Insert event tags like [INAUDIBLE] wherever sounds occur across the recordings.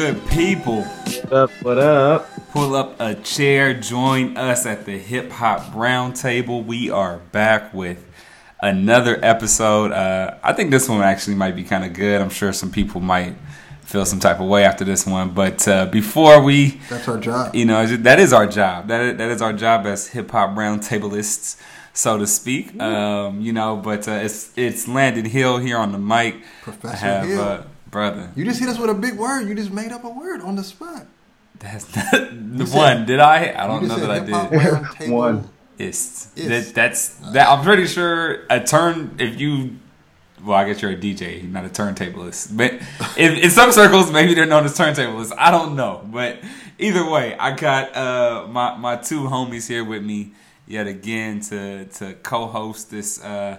Good people, What up? What up? pull up a chair, join us at the Hip Hop Round Table. We are back with another episode. Uh, I think this one actually might be kind of good. I'm sure some people might feel some type of way after this one. But uh, before we That's our job. you know that is our job that is, that is our job as hip hop Round roundtableists so to speak um, you know but uh, it's it's Landon Hill here on the mic Professor I have Hill. Brother You just hit us with a big word. You just made up a word on the spot. that's not the said- one did I I don't know that I did. One. it's Ist. that that's that I'm pretty sure a turn if you well, I guess you're a DJ, not a turntablist. But in, in some circles, maybe they're known as turntablists. I don't know. But either way, I got uh, my my two homies here with me yet again to to co-host this uh,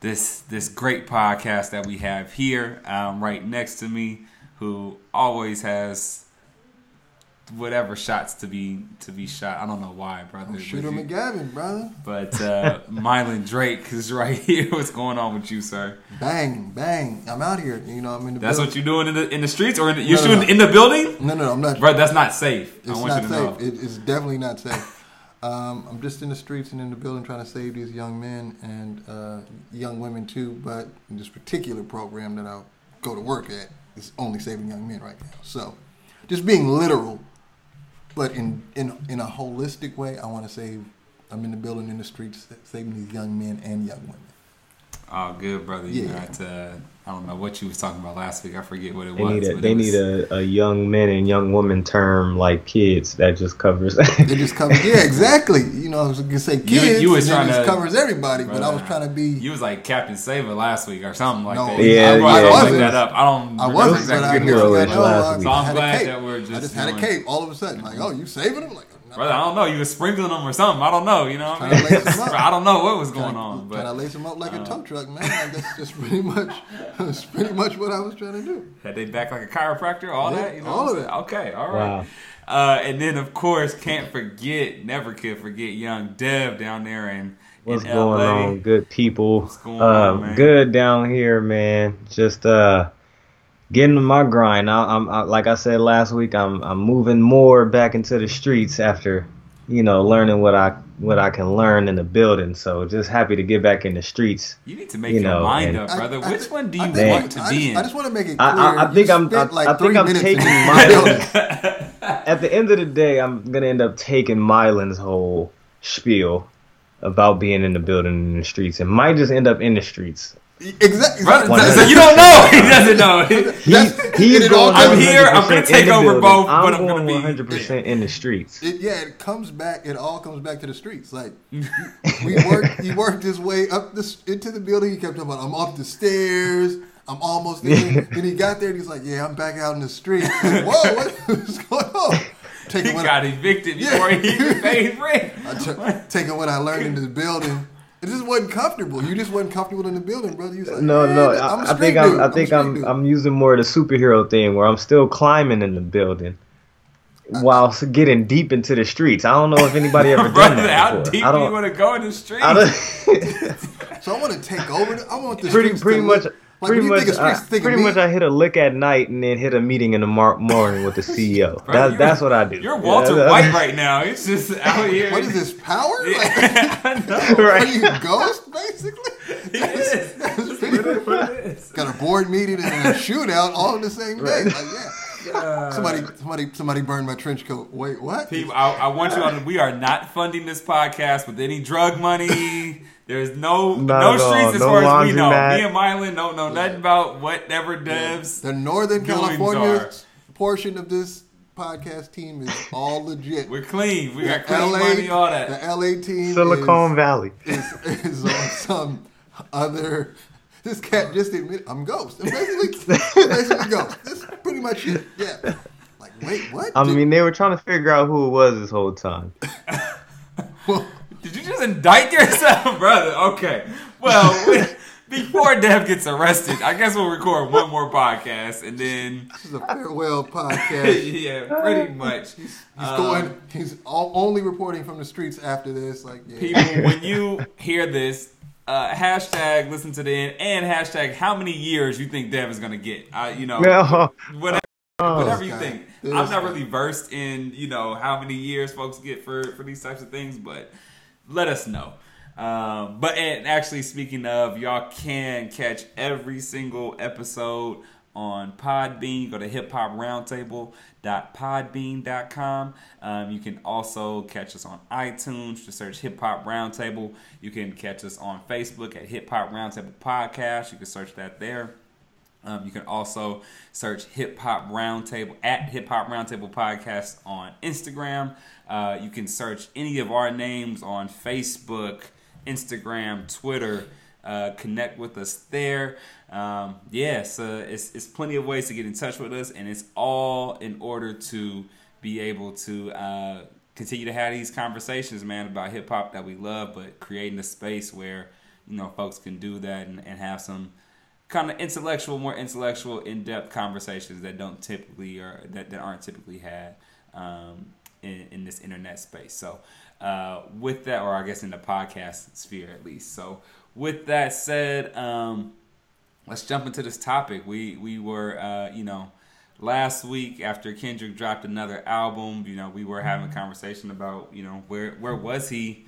this this great podcast that we have here. Um, right next to me, who always has whatever shots to be to be shot. I don't know why, brother. Shooter But you- McGavin, brother. but uh, [LAUGHS] Mylan Drake is right here. [LAUGHS] What's going on with you, sir? Bang, bang. I'm out here. You know, I'm in the That's what you're doing in the in the streets, or in the, you're No, no, shooting no. in the building, No, no, no, I'm not. bro. That's not safe. I It's want not you to safe. know. It, it's definitely not safe. Um, I'm just in the streets and in the building trying to save these young men and uh, young women too. But in this particular program that I go to work at is only saving young men right now. So, just being literal, but in in in a holistic way, I want to save. I'm in the building in the streets saving these young men and young women. Oh, good, brother. You Yeah. got. Uh, I don't know what you was talking about last week. I forget what it They was. need a they it was- need a, a young men and young women term like kids that just covers. [LAUGHS] It just covers. yeah, exactly. You know, I was gonna say kids. you was trying it to- covers everybody, but I was trying to be. You was like Captain Saver last week or something like No, that. Yeah, I, yeah. I, I looked wasn't. that up. I don't. I wasn't, exactly but I, good what it hero was. is I know, last I, week. So I I'm had a glad cape. that we're I just just had a doing- cape all of a sudden. Like, oh, you saving them? Like, no. Brother, I don't know. You was sprinkling them or something. I don't know. You know what I mean? to lace 'em up. [LAUGHS] I don't know what was Trying- going on, Trying to lace them up like a uh, tow truck, man. Like, that's just pretty much, [LAUGHS] that's pretty much what I was trying to do. had they back like a chiropractor, all Yeah, that. You know, all of saying? Okay, all right. Wow. Uh, and then of course, can't forget, never could forget, young Dev down there in What's in going LA. on, good people? What's going uh, on, man? Good down here, man. Just uh, getting to my grind. I, I'm I, like I said last week. I'm I'm moving more back into the streets after you know learning what I what I can learn in the building. So just happy to get back in the streets. You need to make You your know, mind and- up, I- brother. I Which thi- one do you think- want to I be just, in? I just want to make it clear. I- I- I think I'm- spent I- like I think three I'm minutes taking my- At the end of the day, I'm gonna end up taking Mylan's whole spiel about being in the building and in the streets, and might just end up in the streets. Exactly. Brother, One so, so you don't know. [LAUGHS] He doesn't know. He, That's- he's it all. I'm here, I'm gonna take over building. both, I'm but I'm going gonna be- 100 percent in the streets. It, yeah, it comes back. It all comes back to the streets. Like [LAUGHS] we worked. He worked his way up this into the building. He kept talking about, "I'm off the stairs. I'm almost there." [LAUGHS] then he got there. and He's like, "Yeah, I'm back out in the street." Like, Whoa, what's going on? He Taking what, got evicted Yeah. before he even paid rent. I t- taking what I learned in the building. It just wasn't comfortable. You just wasn't comfortable in the building, brother. You was like, No, no. I'm a I, I straight think I'm. dude. I a think straight I'm. I'm using more of the superhero thing, where I'm still climbing in the building, while getting deep into the streets. I don't know if anybody ever [LAUGHS] done that how before. deep I do you don't. want to go in the street? I [LAUGHS] So I want to take over. The, I want the pretty streets pretty to much. look- Like pretty much, think of I, think pretty much, I hit a lick at night and then hit a meeting in the mar- morning with the CEO. Brother, That's that's what I do. You're Walter Yeah, White [LAUGHS] right now. It's just out here. What is this power? Like, Yeah, [LAUGHS] I know. [LAUGHS] Are right. you ghost basically? He is. That's pretty That's what it is. Got a board meeting and a shootout all in the same day. Like, yeah. Somebody, somebody, somebody burned my trench coat. Wait, what? People, I, I want you on. We are not funding this podcast with any drug money. There's no Not no at all. streets as No far as we know. laundromat. Me and Mylan don't know nothing about whatever devs. The Northern California are- portion of this podcast team is all legit. We're clean. We got clean LA, money, all that. The LA team Silicon Valley. is, is, is on some other. This cat just admitted I'm ghost. I'm basically, basically ghost. That's pretty much it. Yeah. Like, wait, what? I Did- mean, they were trying to figure out who it was this whole time. [LAUGHS] well, Did you just indict yourself, [LAUGHS] brother? Okay. Well, [LAUGHS] before Dev gets arrested, I guess we'll record one more podcast and then, [LAUGHS] this is a farewell podcast. yeah, pretty much. He's Um, going. He's all, only reporting from the streets after this. Like, yeah. people, when you hear this, uh, hashtag listen to the end and hashtag how many years you think Dev is gonna get. Uh, you know, No, whatever. Whatever you guy. think. This I'm not really versed in you know how many years folks get for for these types of things, but let us know. Um, but and actually, speaking of, y'all can catch every single episode on Podbean. Go to hiphop.roundtable.podbean.com. Um, you can also catch us on iTunes. Just search Hip Hop Roundtable. You can catch us on Facebook at Hip Hop Roundtable Podcast. You can search that there. Um, you can also search Hip Hop Roundtable at Hip Hop Roundtable Podcast on Instagram. Uh, you can search any of our names on Facebook, Instagram, Twitter. Uh, connect with us there. Um, yeah, so it's, it's plenty of ways to get in touch with us, and it's all in order to be able to uh, continue to have these conversations, man, about hip hop that we love, but creating a space where you know folks can do that and, and have some kind of intellectual, more intellectual, in-depth conversations that don't typically or that, that aren't typically had um, in, in this internet space. So, uh, with that, or I guess in the podcast sphere at least. So, with that said, um, let's jump into this topic. We we were, uh, you know, last week after Kendrick dropped another album, you know, we were having a conversation about, you know, where where was he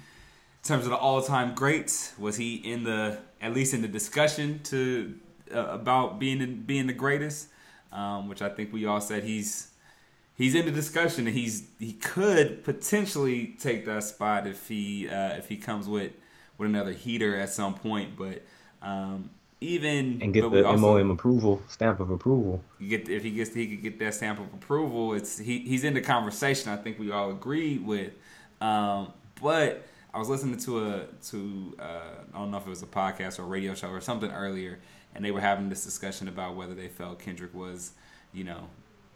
in terms of the all-time greats? Was he in the at least in the discussion to uh, about being in, being the greatest? Um, which I think we all said he's he's in the discussion and he's he could potentially take that spot if he uh, if he comes with with another heater at some point. But um, even and get the also- MOM approval, stamp of approval. you get if he gets he could get that stamp of approval. It's he, he's in the conversation. I think we all agreed with. Um, but I was listening to a to uh, I don't know if it was a podcast or a radio show or something earlier, and they were having this discussion about whether they felt Kendrick was, you know,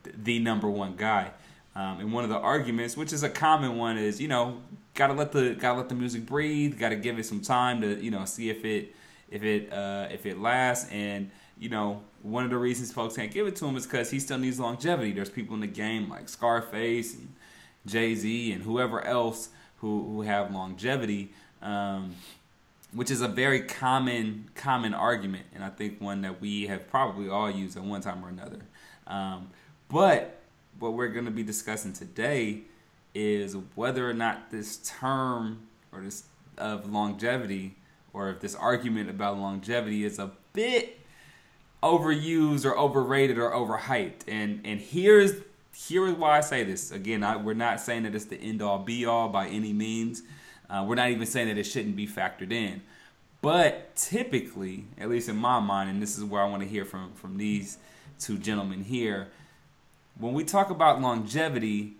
th- the number one guy. Um, and one of the arguments, which is a common one, is you know gotta let the gotta let the music breathe, gotta give it some time to you know see if it if it uh, if it lasts. And you know one of the reasons folks can't give it to him is because he still needs longevity. There's people in the game like Scarface and Jay Z and whoever else who who have longevity. Um, which is a very common common argument, and I think one that we have probably all used at one time or another. Um, but what we're going to be discussing today is whether or not this term or this of longevity, or if this argument about longevity is a bit overused or overrated or overhyped. And and here's here is why I say this. Again, I, we're not saying that it's the end all be all by any means. Uh, we're not even saying that it shouldn't be factored in. But typically, at least in my mind, and this is where I want to hear from from these two gentlemen here, when we talk about longevity,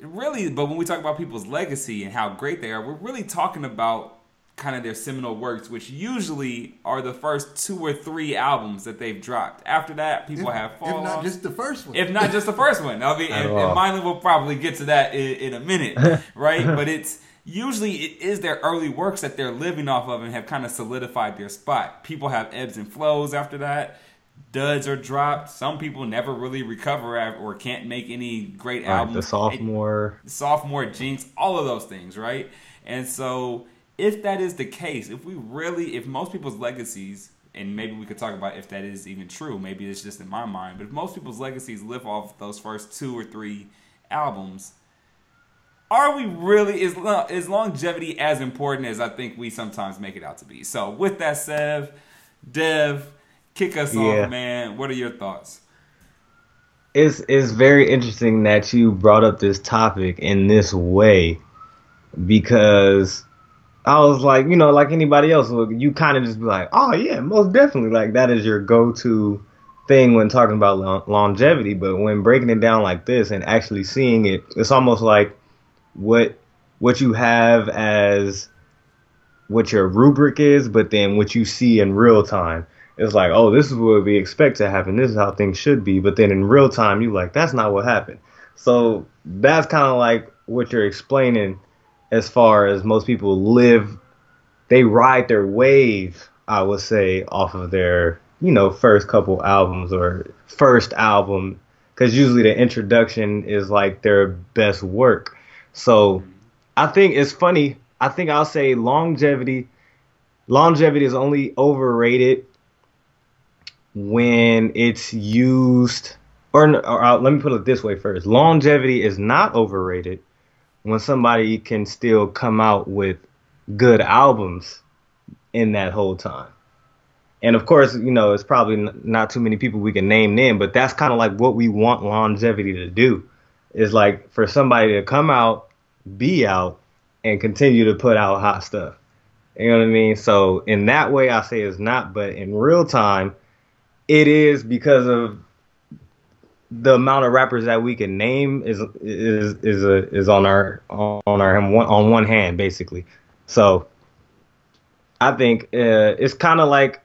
really, but when we talk about people's legacy and how great they are, we're really talking about kind of their seminal works, which usually are the first two or three albums that they've dropped. After that, people If, have if not just the first one. if not just the first one. I mean, At and, all. and Miley will probably get to that in, in a minute, [LAUGHS] right? but it's usually it is their early works that they're living off of and have kind of solidified their spot. People have ebbs and flows after that. Duds are dropped. Some people never really recover or can't make any great Like albums. the sophomore. sophomore jinx, all of those things, right? And so, if that is the case, if we really, if most people's legacies, and maybe we could talk about if that is even true, maybe it's just in my mind, but if most people's legacies live off those first two or three albums, are we really is is longevity as important as I think we sometimes make it out to be? So, with that said, Dev, kick us Yeah. off, man. What are your thoughts? It's it's very interesting that you brought up this topic in this way because I was like, you know, like anybody else, you kind of just be like, oh yeah, most definitely, like that is your go-to thing when talking about lo- longevity. But when breaking it down like this and actually seeing it, it's almost like what what you have as what your rubric is, but then what you see in real time. It's like, oh, this is what we expect to happen. This is how things should be. But then in real time, you like, that's not what happened. So that's kind of like what you're explaining as far as most people live. They ride their wave, I would say, off of their, you know, first couple albums or first album. Because usually the introduction is like their best work. So I think it's funny. I think I'll say longevity. Longevity is only overrated when it's used or, or uh, let me put it this way first: longevity is not overrated when somebody can still come out with good albums in that whole time. And of course, you know, it's probably not too many people we can name then, but that's kind of like what we want longevity to do is like for somebody to come out, be out, and continue to put out hot stuff. You know what I mean? So in that way, I say it's not, but in real time, it is because of the amount of rappers that we can name is is is a, is on our on our on one hand basically. So I think uh, it's kind of like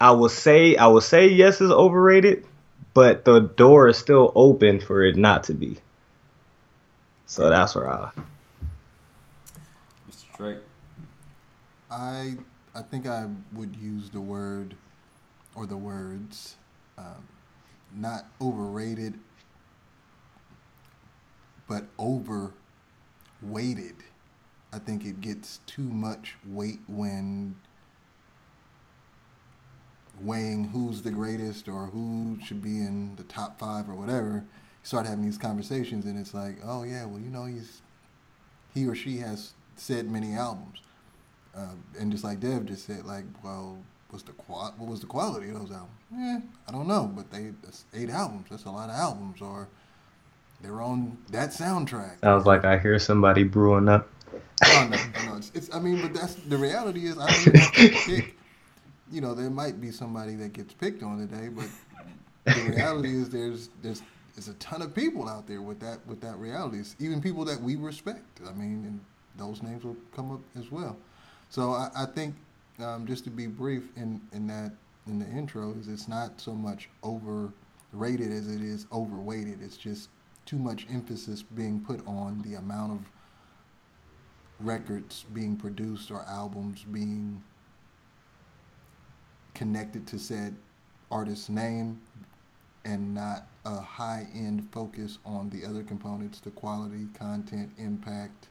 I will say I will say yes is overrated, but the door is still open for it not to be. So that's where I. Mr. Drake. I I think I would use the word or the words um, not overrated, but overweighted. I think it gets too much weight when weighing who's the greatest or who should be in the top five or whatever. You start having these conversations, and it's like, oh yeah, well you know he's he or she has said many albums, uh, and just like Dev just said, like, well, what's the qual- what was the quality of those albums? Yeah, I don't know, but they that's eight albums. That's a lot of albums, or they're on that soundtrack. Sounds like I hear somebody brewing up. oh no, no, it's, it's I mean, but that's the reality is I don't even have to pick. You know, there might be somebody that gets picked on today, but the reality is there's there's there's a ton of people out there with that with that reality. It's even people that we respect. I mean, and those names will come up as well. So I, I think um, just to be brief in in that in the intro is it's not so much overrated as it is overweighted. It's just too much emphasis being put on the amount of records being produced or albums being connected to said artist's name and not a high end focus on the other components the quality content impact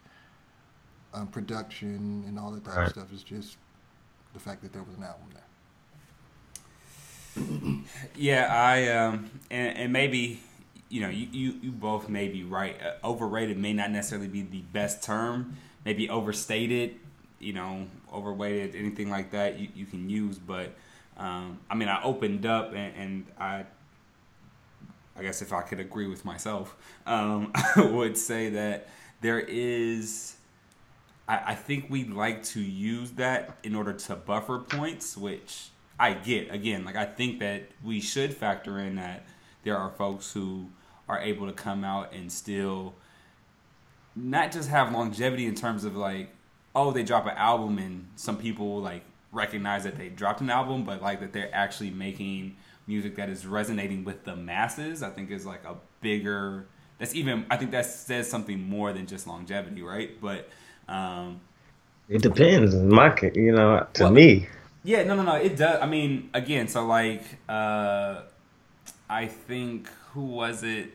um, production and all that type right. of stuff is just the fact that there was an album there [CLEARS THROAT] yeah i um and, and maybe you know you, you, you both may be right uh, overrated may not necessarily be the best term maybe overstated you know overweighted anything like that you, you can use but um, I mean, I opened up and, and, I, I guess if I could agree with myself, um, [LAUGHS] I would say that there is. I, I think we like to use that in order to buffer points, which I get. Again, like I think that we should factor in that there are folks who are able to come out and still not just have longevity in terms of like, oh, they drop an album and some people like recognize that they dropped an album, but like that they're actually making music that is resonating with the masses. I think is like a bigger. That's even. I think that says something more than just longevity, right? But um, it depends. My, you know, to well, me. Yeah, no, no, no. It does. I mean, again, so like, uh, I think who was it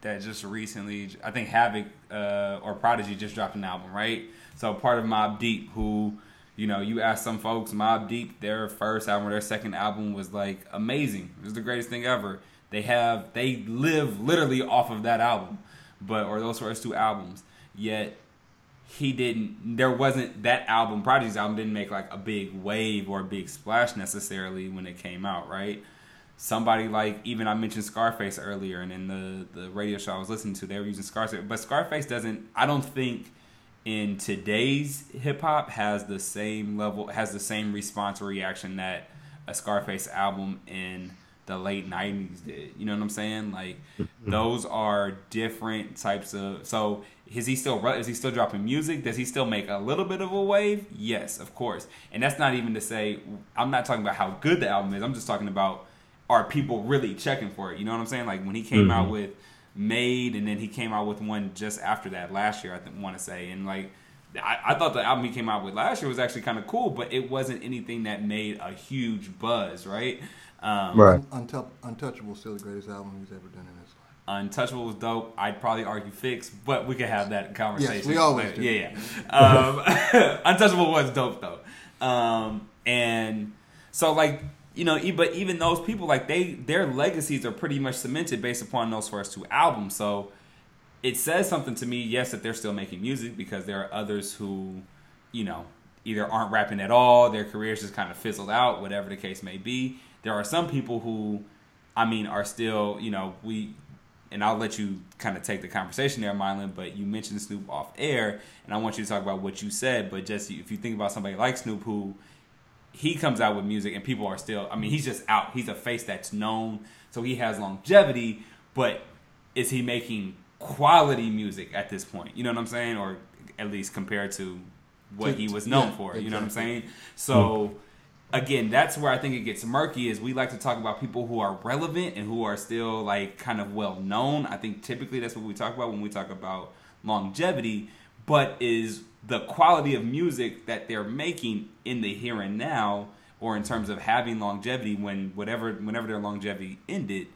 that just recently? I think Havoc uh, or Prodigy just dropped an album, right? So part of Mobb Deep, who you know, you ask some folks, Mobb Deep, their first album or their second album was like amazing. It was the greatest thing ever. They have they live literally off of that album, but or those first two albums. Yet he didn't. There wasn't that album. Prodigy's album didn't make like a big wave or a big splash necessarily when it came out, right? Somebody like even I mentioned Scarface earlier, and in the the radio show I was listening to, they were using Scarface, but Scarface doesn't. I don't think in today's hip hop has the same level has the same response or reaction that a Scarface album in the late 90s did. You know what I'm saying? Like mm-hmm. those are different types of so is he still is he still dropping music? Does he still make a little bit of a wave? Yes, of course. And that's not even to say I'm not talking about how good the album is. I'm just talking about are people really checking for it? You know what I'm saying? Like when he came mm-hmm. out with made, and then he came out with one just after that last year. I want to say, and like I, I, thought the album he came out with last year was actually kind of cool, but it wasn't anything that made a huge buzz, right? Um, right. Untouch- Untouchable still the greatest album he's ever done in his life. Untouchable was dope. I'd probably argue Fix, but we could have that conversation. Yes, we always do. Yeah, yeah. Um, [LAUGHS] Untouchable was dope though, um, and so like you know, but even those people, like they, their legacies are pretty much cemented based upon those first two albums. So it says something to me, yes, that they're still making music because there are others who, you know, either aren't rapping at all, their careers just kind of fizzled out, whatever the case may be. There are some people who, I mean, are still, you know, we, and I'll let you kind of take the conversation there, Mylan, but you mentioned Snoop off air, and I want you to talk about what you said, but just if you think about somebody like Snoop who, he comes out with music and people are still, I mean, he's just out. He's a face that's known, so he has longevity, but is he making quality music at this point? You know what I'm saying? Or at least compared to what he was known Yeah, for. You know what I'm saying? Hmm. So again, that's where I think it gets murky. Is we like to talk about people who are relevant and who are still like kind of well known. I think typically that's what we talk about when we talk about longevity. But is the quality of music that they're making in the here and now, or in terms of having longevity when whatever whenever their longevity ended,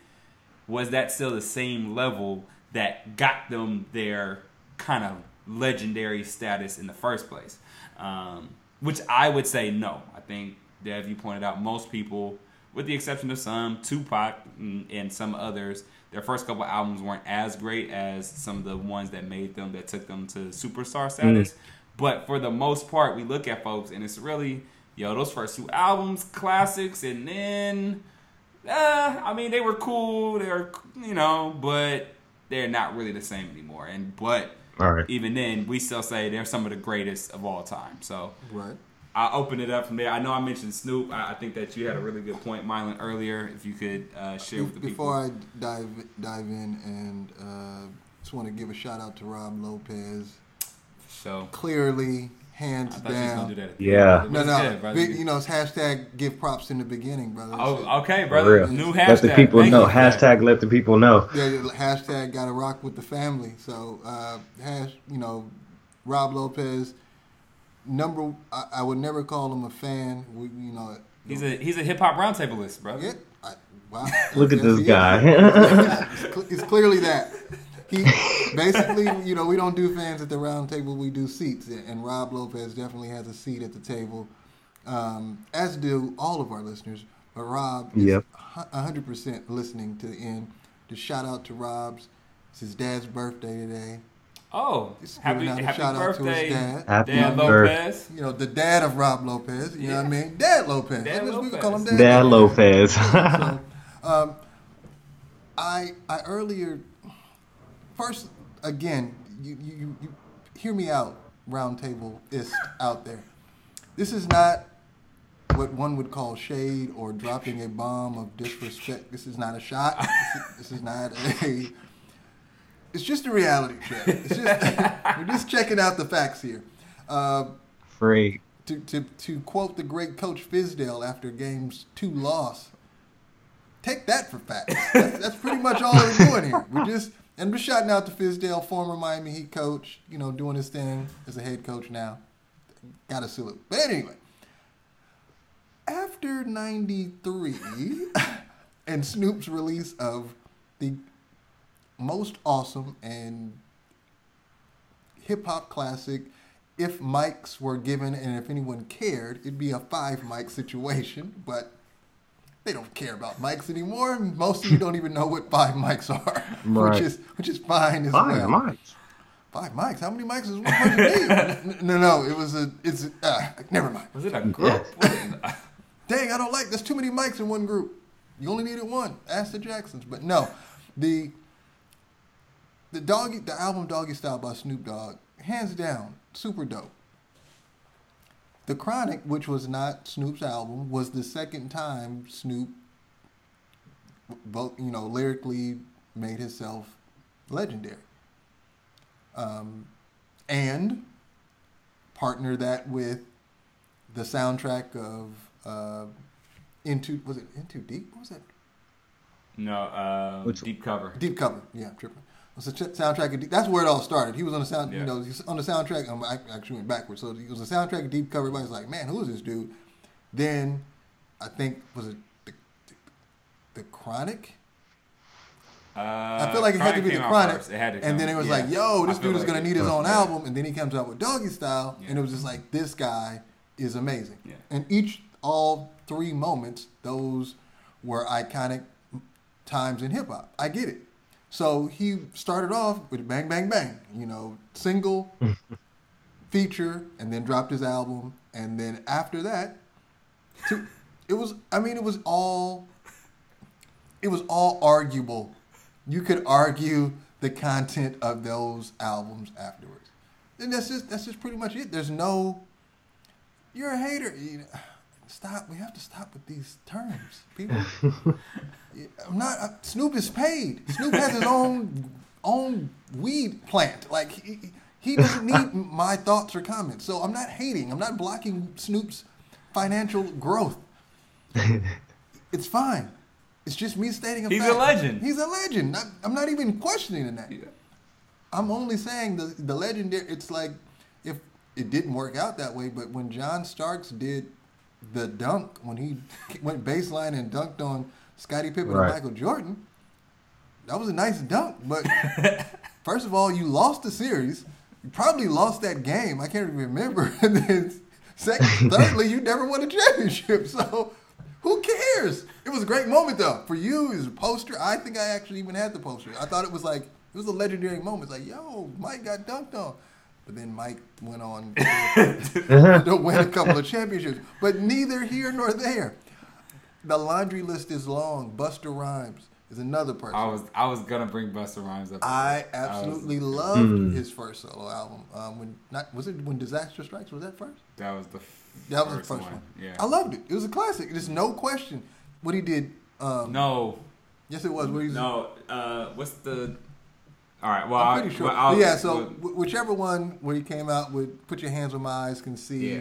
was that still the same level that got them their kind of legendary status in the first place? Um, which I would say no. I think, Dev, you pointed out most people, with the exception of some, Tupac and, and some others, their first couple albums weren't as great as some of the ones that made them, that took them to superstar status. But for the most part, we look at folks and it's really, yo, those first two albums, classics, and then uh, I mean, they were cool. They were, you know, but they're not really the same anymore. And but All right. even then, we still say they're some of the greatest of all time. So Right. I open it up from there. I know I mentioned Snoop. I, I think that you had a really good point, Mylan, earlier. If you could uh, share with the Before people. I dive dive in, and uh, just want to give a shout out to Rob Lopez. So Clearly, hands thought you was gonna down. do that. Yeah. No, no. good, brother? Big, you know, it's hashtag give props in the beginning, brother. Oh, okay, For brother. New hashtag. Let the people Thank know. you. Hashtag let the people know. Yeah, yeah, hashtag gotta rock with the family. So, uh, hash, you know, Rob Lopez, number, I, I would never call him a fan. We, you know, He's a he's a hip hop roundtableist, brother. yeah, I, wow. Look at this guy. it's, [LAUGHS] [LAUGHS] it's clearly that. He basically, you know, we don't do fans at the round table. We do seats, and Rob Lopez definitely has a seat at the table, um, as do all of our listeners. But Rob is Yep. hundred percent listening to the end. Just shout out to Rob's. It's his dad's birthday today. Oh, Just happy a happy shout out to his birthday, dad. Happy Dan birthday. Lopez. You know, the dad of Rob Lopez. You know what I mean? Dad Lopez. Dad Let's- We can call him Dad. Dad Lopez. so, [LAUGHS] um, I I earlier first again you you, you, you hear me out roundtable is out there. This is not what one would call shade or dropping a bomb of disrespect. This is not a shot. This is, this is not a. It's just a reality check. It's just [LAUGHS] we're just checking out the facts here. Uh, Freak. to, to, to quote the great coach Fizdale after games two loss, take that for facts. That's, that's pretty much all we're doing here. We're just and we're shouting out to Fizdale, former Miami Heat coach, you know, doing his thing as a head coach now. Got to salute. But anyway, after '93 [LAUGHS] and Snoop's release of the most awesome and hip hop classic. If mics were given and if anyone cared, it'd be a five mic situation, but they don't care about mics anymore. and Most of you don't even know what five mics are, [LAUGHS] Right. which is which is fine as Fine, well. Mike. Five mics? How many mics is one hundred [LAUGHS] need? no, no, it was a. It's uh, never mind. Was it a group? Dang, I don't like. There's too many mics in one group. You only needed one. Ask the Jacksons, but no, the the doggy, the album Doggystyle by Snoop Dogg, hands down, super dope. The Chronic, which was not Snoop's album, was the second time Snoop, both you know, lyrically made himself legendary. Um, and partner that with the soundtrack of uh, Into was it Into Deep? What was that? no, uh, Which- deep cover. Deep Cover. Yeah, I'm tripping. Was a soundtrack. Of Deep, that's where it all started. He was on the sound. Yeah. You know, on the soundtrack. Um, I actually went backwards. So it was a soundtrack of Deep Cover. Everybody's like, man, who is this dude? Then I think was it the, the, the Chronic. Uh, I feel like it had to be the Chronic. first. It had to and then it was yeah. like, yo, this dude is gonna need his own yeah. album. And then he comes out with Doggystyle, Yeah. and it was just like, this guy is amazing. Yeah. And each all three moments, those were iconic times in hip hop. I get it. So he started off with bang, bang, bang, you know, single, [LAUGHS] feature, and then dropped his album. And then after that, to, it was, I mean, it was all, it was all arguable. You could argue the content of those albums afterwards. And that's just, that's just pretty much it. There's no, you're a hater. You know, stop. We have to stop with these terms, [LAUGHS] people. I'm not. Uh, Snoop is paid. Snoop has his own own weed plant. Like he, he doesn't need my thoughts or comments. So I'm not hating. I'm not blocking Snoop's financial growth. [LAUGHS] It's fine. It's just me stating a He's fact. a legend. He's a legend. Not- I'm not even questioning that. Yeah. I'm only saying the the legendary. It's like if it didn't work out that way, but when John Starks did the dunk, when he [LAUGHS] went baseline and dunked on Scottie Pippen Right. and Michael Jordan, that was a nice dunk. But [LAUGHS] first of all, you lost the series. You probably lost that game. I can't even remember. [LAUGHS] And then second, thirdly, you never won a championship. So who cares? It was a great moment though for you. It was a poster. I think I actually even had the poster. I thought it was like it was a legendary moment. It's like, yo, Mike got dunked on. But then Mike went on [LAUGHS] to, to win a couple of championships. But neither here nor there. The laundry list is long. Busta Rhymes is another person. I was I was gonna bring Busta Rhymes up. I I was- absolutely loved his first solo album. Um, when not was it when Disaster Strikes? Was that first? that was the f- That was first the first one. Yeah. I loved it. It was a classic. There's no question. What he did. Um, no, Yes, it was. What he no. Uh, what's the? All right. Well, I'm I- pretty sure. well, I'll- yeah. So well, wh- whichever one where he came out with "Put Your Hands Where My Eyes Can See." yeah.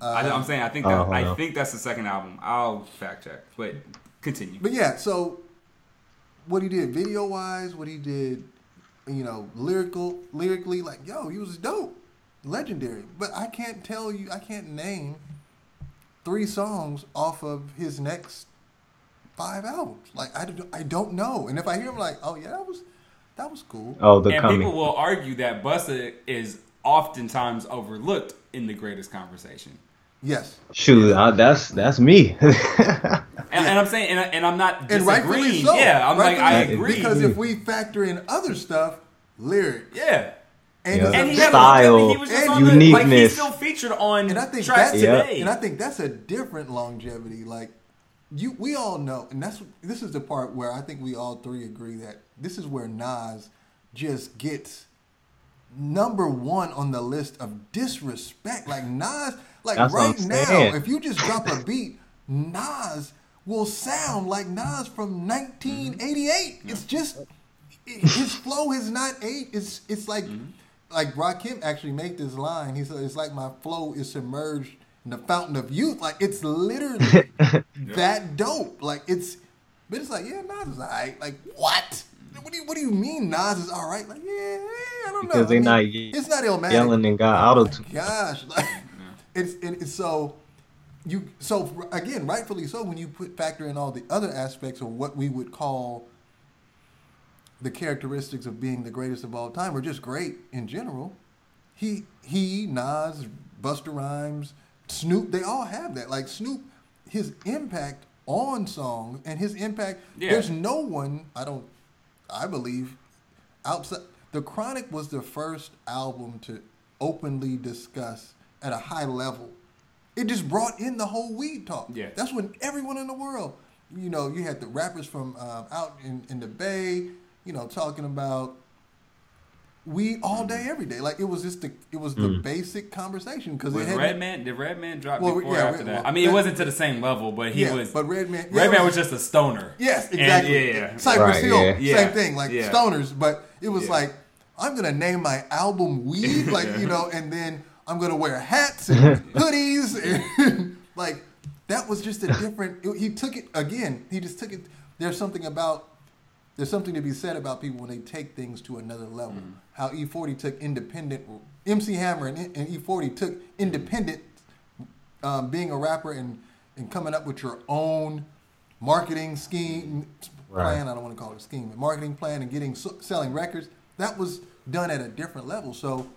uh, I, I'm saying I think that hold I think that's the second album. I'll fact check, but continue. But yeah, so what he did video wise, what he did, you know, lyrical, lyrically, like yo, he was dope, legendary. But I can't tell you, I can't name three songs off of his next five albums. Like I, I don't know. And if I hear him, like, oh yeah, that was that was cool. Oh, the and coming. people will argue that Busta is oftentimes overlooked in the greatest conversation. Yes, Shoot, uh, that's that's me. [LAUGHS] And, and I'm saying, and, I, and I'm not and disagreeing. so. Yeah, I'm like, I agree. because if we factor in other stuff, lyrics, yeah. and, Yeah. his And he ability- had Style, a, he was and on the, like he's uniqueness. still featured on And I think tracks that's Yeah. today. and I think that's a different longevity. Like you, we all know, and that's this is the part where I think we all three agree that this is where Nas just gets number one on the list of disrespect. Like Nas, like That's right now, if you just drop a beat, Nas will sound like Nas from 1988. Mm-hmm. It's just his flow is not eight. It's it's like mm-hmm. like Rakim actually made this line. He said it's like my flow is submerged the fountain of youth. Like it's literally [LAUGHS] that dope. Like it's but it's like, yeah, Nas is alright. Like what? What do you what do you mean Nas is alright? Like, yeah, I don't know. Because I they mean, not ye- it's not Illmatic. Yelling and got auto tune. Oh gosh, [LAUGHS] like it's and it's so you so again, rightfully so when you put factor in all the other aspects of what we would call the characteristics of being the greatest of all time or just great in general. He he Nas, Busta Rhymes, Snoop, they all have that. Like Snoop, his impact on songs and his impact. Yeah. There's no one I don't I believe outside the Chronic was the first album to openly discuss at a high level. It just brought in the whole weed talk. Yeah. That's when everyone in the world, you know, you had the rappers from um, out in, in the Bay, you know, talking about weed all day, every day. Like it was just the it was the hmm. basic conversation because it was had Redman? Did Redman drop Well, before yeah, after Red- that? well, I mean, it wasn't to the same level, but he yeah, was. but Redman yeah, Redman it was just a stoner. Yes, And exactly. yeah, yeah. Cypress Right, Hill, yeah. Yeah. same thing, like Yeah. stoners. But it was Yeah. like I'm gonna name my album Weed, [LAUGHS] like you know, and then I'm gonna wear hats and [LAUGHS] hoodies, and [LAUGHS] like that was just a different. He took it again. He just took it. There's something about. There's something to be said about people when they take things to another level. Mm-hmm. How E40 took independent, MC Hammer and, and E40 took independent um, being a rapper and, and coming up with your own marketing scheme Right. plan. I don't want to call it a scheme, but marketing plan and getting selling records. That was done at a different level. So,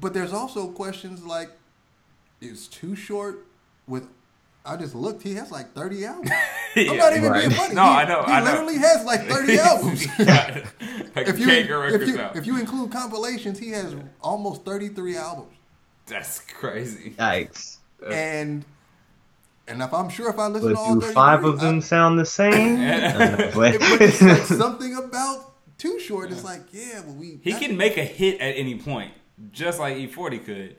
but there's also questions like, is Too Short with I just looked. He has like thirty albums. [LAUGHS] I'm not even right. being funny. No, he, I know, He I know. literally has like thirty [LAUGHS] albums. [LAUGHS] if if you you if you out. if you include compilations, he has almost thirty three albums. That's crazy. Yikes. And and if I'm sure if I listen But to all do five of I- them sound the same? Uh, but But- it's like something about Too Short. It's like yeah, well we He that- can make a hit at any point, just like E40 could.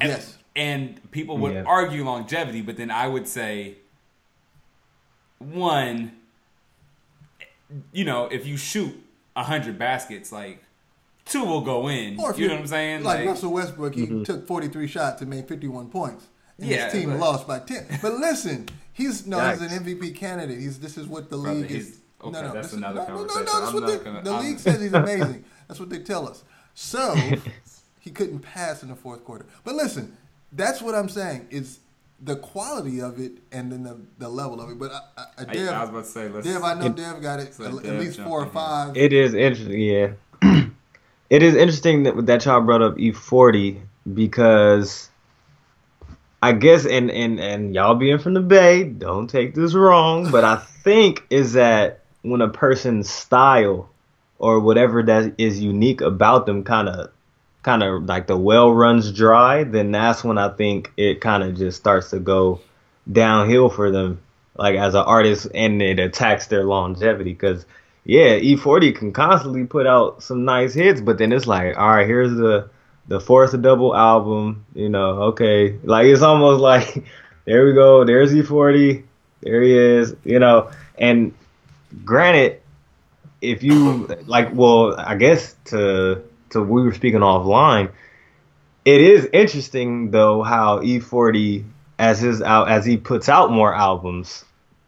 And, Yes. And people would Yeah. argue longevity, but then I would say, one, you know, if you shoot hundred baskets, like two will go in. Or if you know what I'm saying? Like, Russell Westbrook, he mm-hmm. took 43 shots and made 51 points. And Yeah, his team but- lost by 10. But listen, he's no, he's an MVP candidate. He's this is what the Brother, league he's- is. okay, no, no, that's this is- another no, no, no, that's I'm what not the, gonna- the I'm- league says he's amazing. that's what they tell us. So [LAUGHS] he couldn't pass in the fourth quarter. But listen, that's what I'm saying. It's the quality of it and then the, the level of it. But I, I, I, I, Dev, I was about to say, let's. Dev, I know It- Dev got it So at, at least four or five. It is interesting, yeah. [CLEARS THROAT] it is interesting that, that y'all brought up E40 because I guess, and, and, and y'all being from the Bay, don't take this wrong, but I [LAUGHS] think is that when a person's style or whatever that is unique about them kind of kind of like the well runs dry, then that's when I think it kind of just starts to go downhill for them, like as an artist, and it attacks their longevity. Because yeah, E40 can constantly put out some nice hits, but then it's like, all right, here's the the fourth double album, you know, okay, like it's almost [LAUGHS] like there we go, there's E40, there he is, you know, and granted, if you like, well, I guess to to we were speaking offline, it is interesting though how E40 as his out as he puts out more albums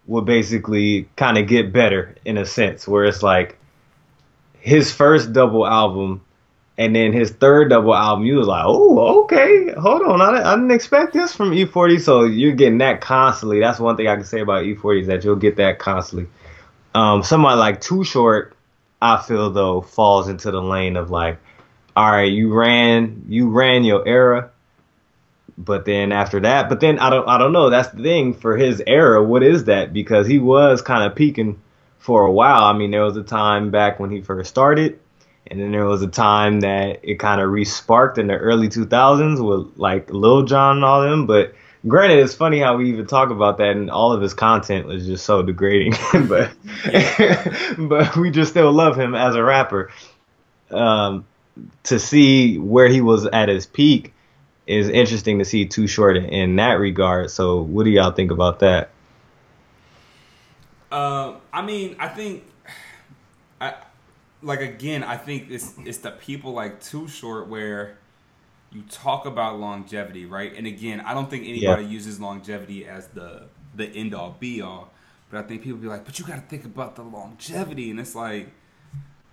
will basically kind of get better in a sense where it's like his first double album and then his third double album you was like oh okay hold on I, didn't- I didn't expect this from E40 so you're getting that constantly. That's one thing I can say about E40 is that you'll get that constantly. Um somebody like Too Short I feel though falls into the lane of like all right you ran you ran your era but then after that, but then I don't I don't know. That's the thing for his era. What is that? Because he was kind of peaking for a while. I mean, there was a time back when he first started, and then there was a time that it kind of re-sparked in the early 2000s with like Lil Jon and all them. But granted, it's funny how we even talk about that, and all of his content was just so degrading. [LAUGHS] but [LAUGHS] but we just still love him as a rapper. Um, to see where he was at his peak is interesting to see Too Short in, that regard. So, what do y'all think about that? Uh, I mean, I think, I like again. I think it's it's the people like Too Short where you talk about longevity, right? And again, I don't think anybody Yeah. uses longevity as the the end all be all, but I think people be like, but you got to think about the longevity, and it's like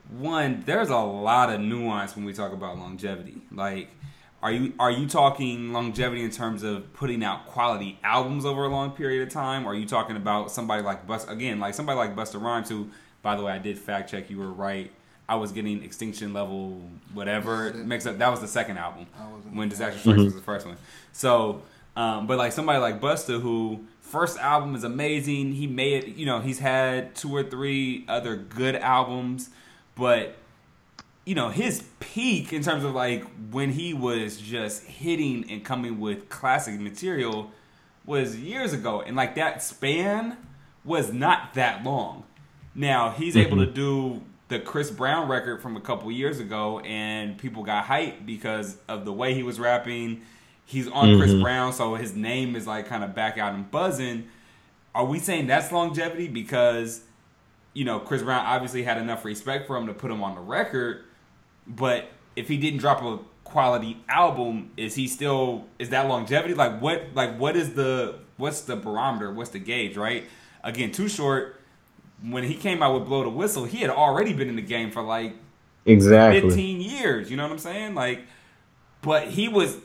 one. There's a lot of nuance when we talk about longevity, like. Are you are you talking longevity in terms of putting out quality albums over a long period of time? Or are you talking about somebody like Bust again, like somebody like Busta Rhymes, who, by the way, I did fact check. You were right. I was getting Extinction Level, whatever mixed up. That was the second album. I wasn't- When Disaster Strikes was the first one. So, um, but like somebody like Busta, who first album is amazing. He made it. You know, he's had two or three other good albums, but you know his peak in terms of like when he was just hitting and coming with classic material was years ago. And like that span was not that long. Now he's able mm-hmm. to do the chris brown record from a couple years ago and people got hyped because of the way he was rapping. He's on chris mm-hmm. brown so his name is like kind of back out and buzzing. Are we saying that's longevity? Because you know chris brown obviously had enough respect for him to put him on the record but if he didn't drop a quality album, is he still is that longevity? Like what like what is the what's the barometer? What's the gauge, right? Again, too short. When he came out with Blow the Whistle, he had already been in the game for like Exactly. 15 years, you know what I'm saying? Like but he was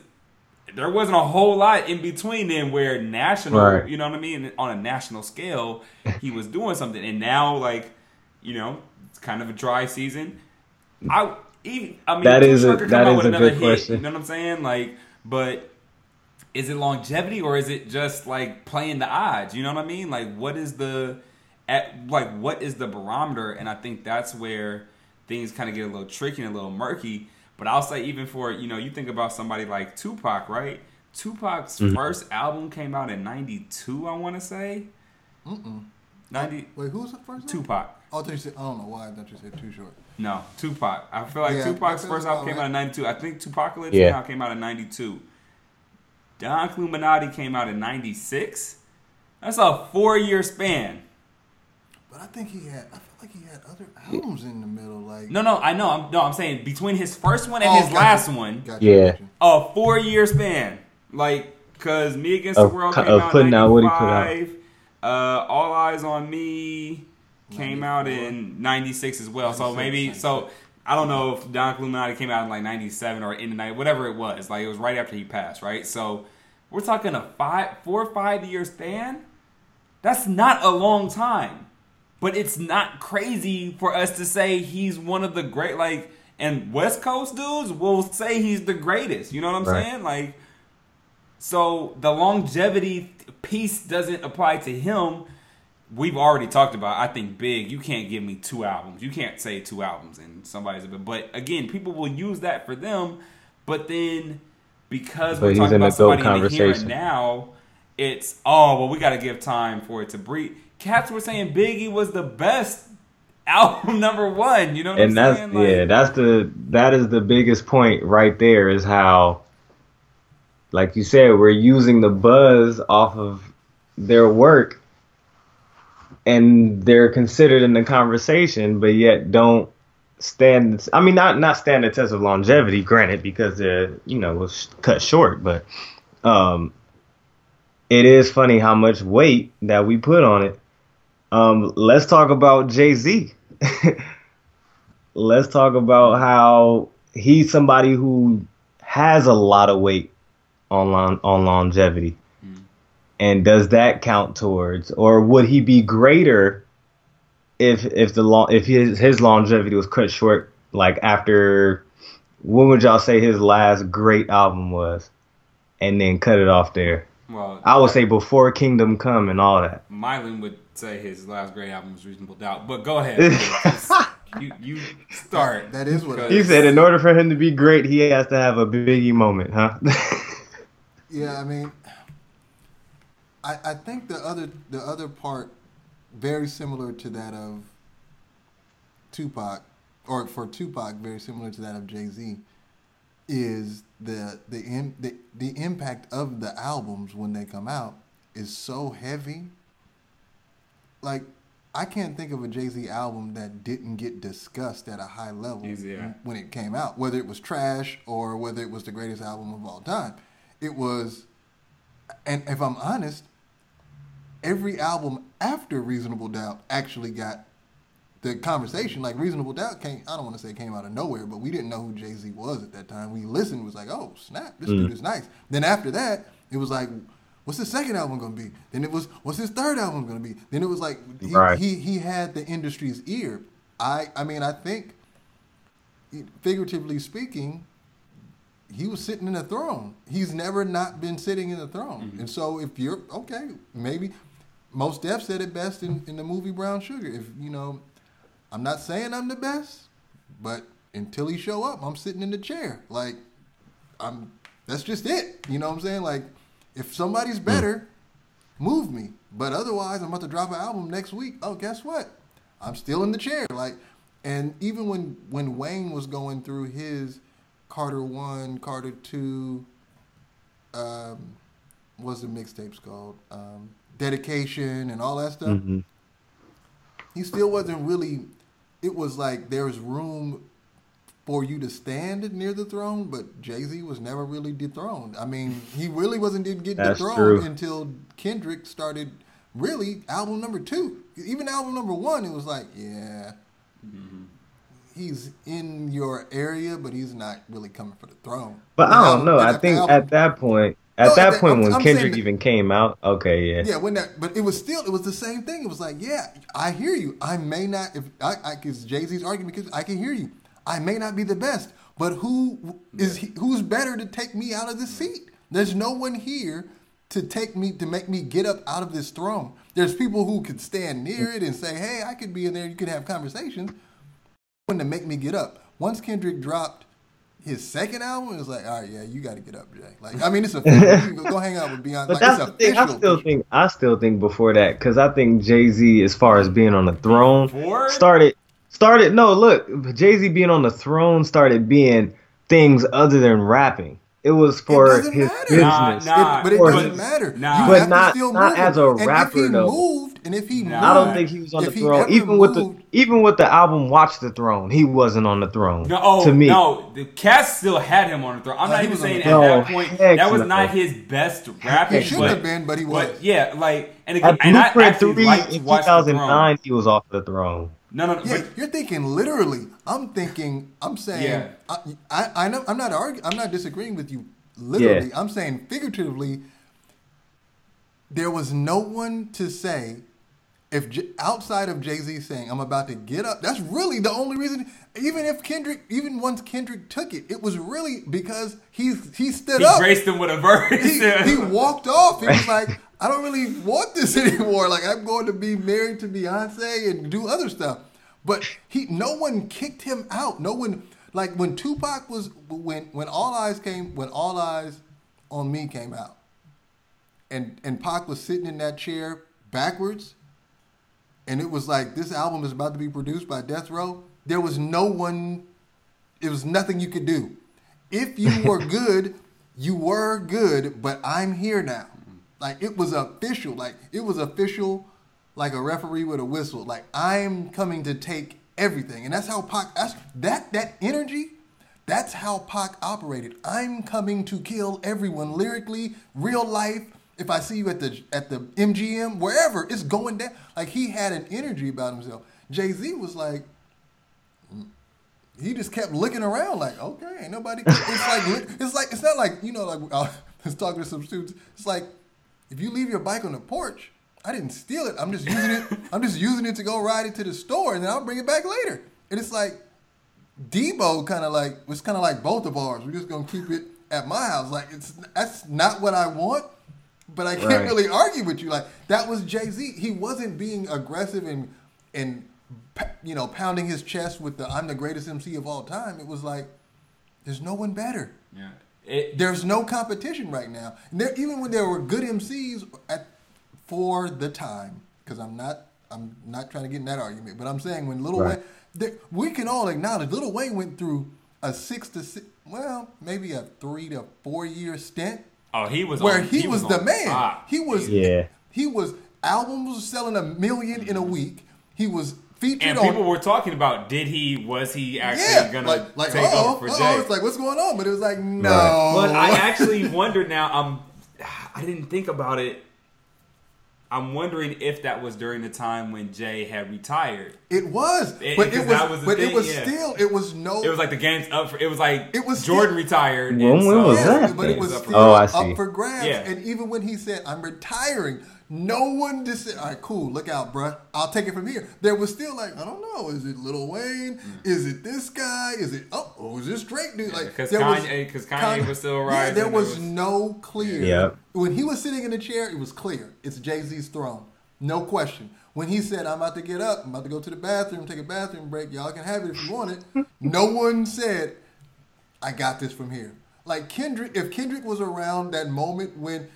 there wasn't a whole lot in between then where national, Right. you know what I mean, on a national scale, he was doing something and now like, you know, it's kind of a dry season. I even I mean That Too a- that with a another good hit, question. You know what I'm saying? Like, but is it longevity or is it just like playing the odds? You know what I mean? Like what is the at like what is the barometer? And I think that's where things kind of get a little tricky and a little murky. But I'll say even for you know you think about somebody like Tupac, right? Tupac's Mhm. first album came out in '92, I want to say. Mm-mm. 90 Wait, who's the first one? Tupac. Oh, I you said. I don't know why. I thought you said too short. No, Tupac. I feel like Yeah, Tupac's that first album came right. out in '92. I think 2Pacalypse Yeah. Now came out in '92. Don Killuminati came out in '96. That's a four-year span. But I think he had. I feel like he had other albums in the middle. Like No, no, I know. I'm no, I'm saying between his first one and Oh, his gotcha. last one, Gotcha, Yeah. a four-year span. Like, cause Me Against Of the World came of out in putting out what he put out. '95. Uh, All Eyez on Me came out in '96 as well. So 96, maybe so. I don't know if Don Killuminati came out in like '97 or in the night, whatever it was. Like it was right after he passed, right? So we're talking a five, four or five year span. That's not a long time, but it's not crazy for us to say he's one of the great. Like, and West Coast dudes will say he's the greatest. You know what I'm Right. saying? Like, so the longevity piece doesn't apply to him. We've already talked about. I think big. You can't give me two albums. You can't say two albums and somebody's a bit. But again, people will use that for them. But then because But we're talking about somebody in the here and now, it's oh well, we got to give time for it to breathe. Cats were saying Biggie was the best [LAUGHS] album number one. You know what and I'm that's saying? Like, yeah, that's the that is the biggest point right there is how, like you said, we're using the buzz off of their work, and they're considered in the conversation, but yet don't stand. I mean, not not stand the test of longevity, granted, because they're you know was cut short, but um, it is funny how much weight that we put on it. Um, let's talk about Jay Z. [LAUGHS] let's talk about how he's somebody who has a lot of weight on on longevity. And does that count towards, or would he be greater if if the long if his his longevity was cut short, like after what would y'all say his last great album was, and then cut it off there? well, I would say before Kingdom Come and all that. Mylan would say his last great album was Reasonable Doubt. But go ahead. [LAUGHS] You you start. That is what He said in order for him to be great, he has to have a Biggie moment, huh? [LAUGHS] Yeah, I mean, I I think the other the other part, very similar to that of Tupac, or for Tupac, very similar to that of Jay Z, is the the, the the impact of the albums when they come out is so heavy. Like, I can't think of a Jay Z album that didn't get discussed at a high level Easy, yeah. when it came out, whether it was trash or whether it was the greatest album of all time. It was, and if I'm honest, every album after Reasonable Doubt actually got the conversation. Like Reasonable Doubt came, I don't want to say came out of nowhere, but we didn't know who Jay Z was at that time. We listened, was like, oh snap, this mm. dude is nice. Then after that, it was like, what's his second album gonna be? Then it was, what's his third album gonna be? Then it was like, he, Right. he he had the industry's ear. I I mean, I think, figuratively speaking, he was sitting in a throne. He's never not been sitting in a throne. Mm-hmm. And so if you're okay, maybe Mos Def said it best in, in the movie Brown Sugar. If you know, I'm not saying I'm the best, but until he show up, I'm sitting in the chair. Like I'm that's just it. You know what I'm saying? Like if somebody's better, move me. But otherwise I'm about to drop an album next week. Oh, guess what? I'm still in the chair. Like and even when when Wayne was going through his Carter one, Carter two, um, what's the mixtapes called? Um, dedication and all that stuff. Mhm. He still wasn't really. It was like there's room for you to stand near the throne, but Jay Z was never really dethroned. I mean, he really wasn't didn't get That's dethroned true. until Kendrick started. Really, album number two, even album number one, it was like, yeah, mm-hmm. he's in your area, but he's not really coming for the throne. But The I don't album- know. I think album- at that point, at No, that that- point I'm- when I'm Kendrick that- even came out, okay, yeah, Yeah, when that, but it was still, it was the same thing. It was like, yeah, I hear you. I may not, if I, I because Jay Z's argument, because I can hear you. I may not be the best, but who is he, who's better to take me out of the seat? There's no one here to take me to make me get up out of this throne. There's people who could stand near it and say, "Hey, I could be in there. You could have conversations." One to make me get up. Once Kendrick dropped his second album, it was like, "All right, yeah, you got to get up, Jay." Like, I mean, it's [LAUGHS] official. go, go hang out with Beyonce. But like, that's it's the thing. I still think I still think before that because I think Jay Z, as far as being on the throne, Before? started started. No, look, Jay Z being on the throne started being things other than rapping. It was for doesn't his matter. business. Nah, nah. It- but it Or doesn't his- matter. nah. But not- not move as him. a and if rapper, he though. moved, and if he Nah. moved, I don't think he was on the throne. ever Even with the even with the album Watch the Throne, he wasn't on the throne. No, oh, to me. no, the cast still had him on the throne. I'm Oh, not he even saying at throne. that point that was no. not his best rapping. He should but, have been, but he was. But yeah, like and again, At and I Blueprint actually Three in watch the throne. 2009, he was off the throne. No, no, no. Yeah, but you're thinking literally. I'm thinking. I'm saying. Yeah. I, I, I know. I'm not arguing. I'm not disagreeing with you. Literally, I'm saying figuratively. There was no one to say, if J- outside of Jay Z saying, "I'm about to get up." That's really the only reason. Even if Kendrick, even once Kendrick took it, it was really because he he stood he up. graced him with a verse. he, he walked off. He was [LAUGHS] like, I don't really want this [LAUGHS] anymore. Like I'm going to be married to Beyonce and do other stuff. But he, no one kicked him out. No one, like when Tupac was when when All Eyez came when All Eyez on Me came out, and and Pac was sitting in that chair backwards, and it was like this album is about to be produced by Death Row. There was no one. It was nothing you could do. If you were [LAUGHS] good, you were good. But I'm here now. Like it was official. Like it was official. Like a referee with a whistle. Like I'm coming to take everything, and that's how Pac. That's that that energy. That's how Pac operated. I'm coming to kill everyone lyrically, real life. If I see you at the at the MGM, wherever, it's going down. Like he had an energy about himself. Jay Z was like, he just kept looking around like, okay, ain't nobody. It's like it's like it's not like you know like [LAUGHS] I was talking to some students. It's like if you leave your bike on the porch, I didn't steal it. I'm just using it. [LAUGHS] I'm just using it to go ride it to the store, and then I'll bring it back later. And it's like Debo kind of like was kind of like both of ours. We're just gonna keep it at my house. Like it's that's not what I want, but I can't Right. really argue with you. Like that was Jay Z. He wasn't being aggressive and and you know pounding his chest with the "I'm the greatest MC of all time." It was like there's no one better. yeah. It, There's no competition right now. And there, even when there were good MCs at for the time, because I'm not I'm not trying to get in that argument, but I'm saying when Little Right. Wayne, there, we can all acknowledge Little Wayne went through a six to six, well, maybe a three to four year stint oh, he was where on, he, was, the on man. top. He was Yeah. He was albums was selling a million in a mm-hmm. week. He was featured and on people were talking about did he was he actually yeah, gonna like like take oh, over for oh, Jay? it's like what's going on? But it was like no. Right. But I actually wonder now. I'm. [SIGHS] I didn't think about it. I'm wondering if that was during the time when Jay had retired. It was, It- but because it was, that was the but it was yeah. still, it was no. It was like the game's up for. It was like It was Jordan still- retired. When- and when so- was yeah, that? but it It was was up for- still Oh, I up for grabs. Yeah. And even when he said, "I'm retiring," no one just said, "All right, cool, look out, bruh. I'll take it from here." There was still like, I don't know, is it Lil Wayne? Mm. Is it this guy? Is it oh, oh is this Drake dude? Like, 'cause there was- Kanye- 'cause Kanye was still Yeah, rising, there there was, was- no clear. Yep. When he was sitting in the chair, it was clear. It's Jay Z's throne. No question. When he said, I'm about to get up, I'm about to go to the bathroom, take a bathroom break, y'all can have it if you want it. [LAUGHS] no one said, I got this from here. Like Kendrick, if Kendrick was around that moment when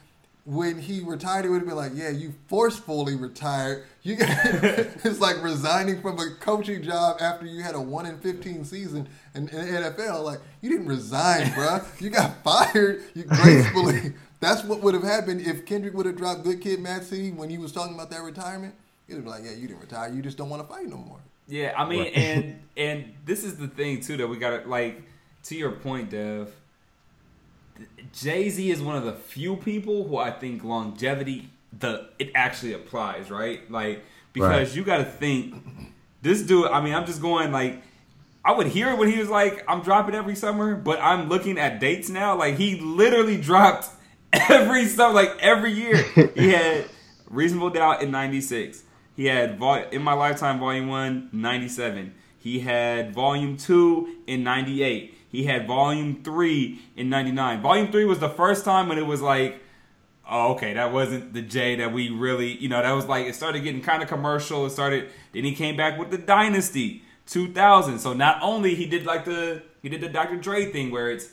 when he retired, it would have been like, yeah, you forcefully retired. You got [LAUGHS] it's like resigning from a coaching job after you had a one in fifteen season in, in the NFL. Like you didn't resign, bruh. You got [LAUGHS] fired. You gracefully. [LAUGHS] That's what would have happened if Kendrick would have dropped Good Kid, Mad City when he was talking about that retirement. He'd have been like, yeah, you didn't retire. You just don't want to fight no more. Yeah, I mean, Right. and and this is the thing too that we got to like to your point, Dev. Jay Z is one of the few people who I think longevity the it actually applies, right? Like because Right. you got to think this dude. I mean, I'm just going like. I would hear when he was like, "I'm dropping every summer," but I'm looking at dates now. Like he literally dropped every summer, like every year. he [LAUGHS] had Reasonable Doubt in '96. He had Vol- In My Lifetime Volume One, 97. He had Volume 2 in 98. He had Volume 3 in 99. Volume 3 was the first time when it was like, oh, okay, that wasn't the J that we really, you know, that was like, it started getting kind of commercial. It started, then he came back with the Dynasty 2000. So not only he did like the, he did the Dr. Dre thing where it's,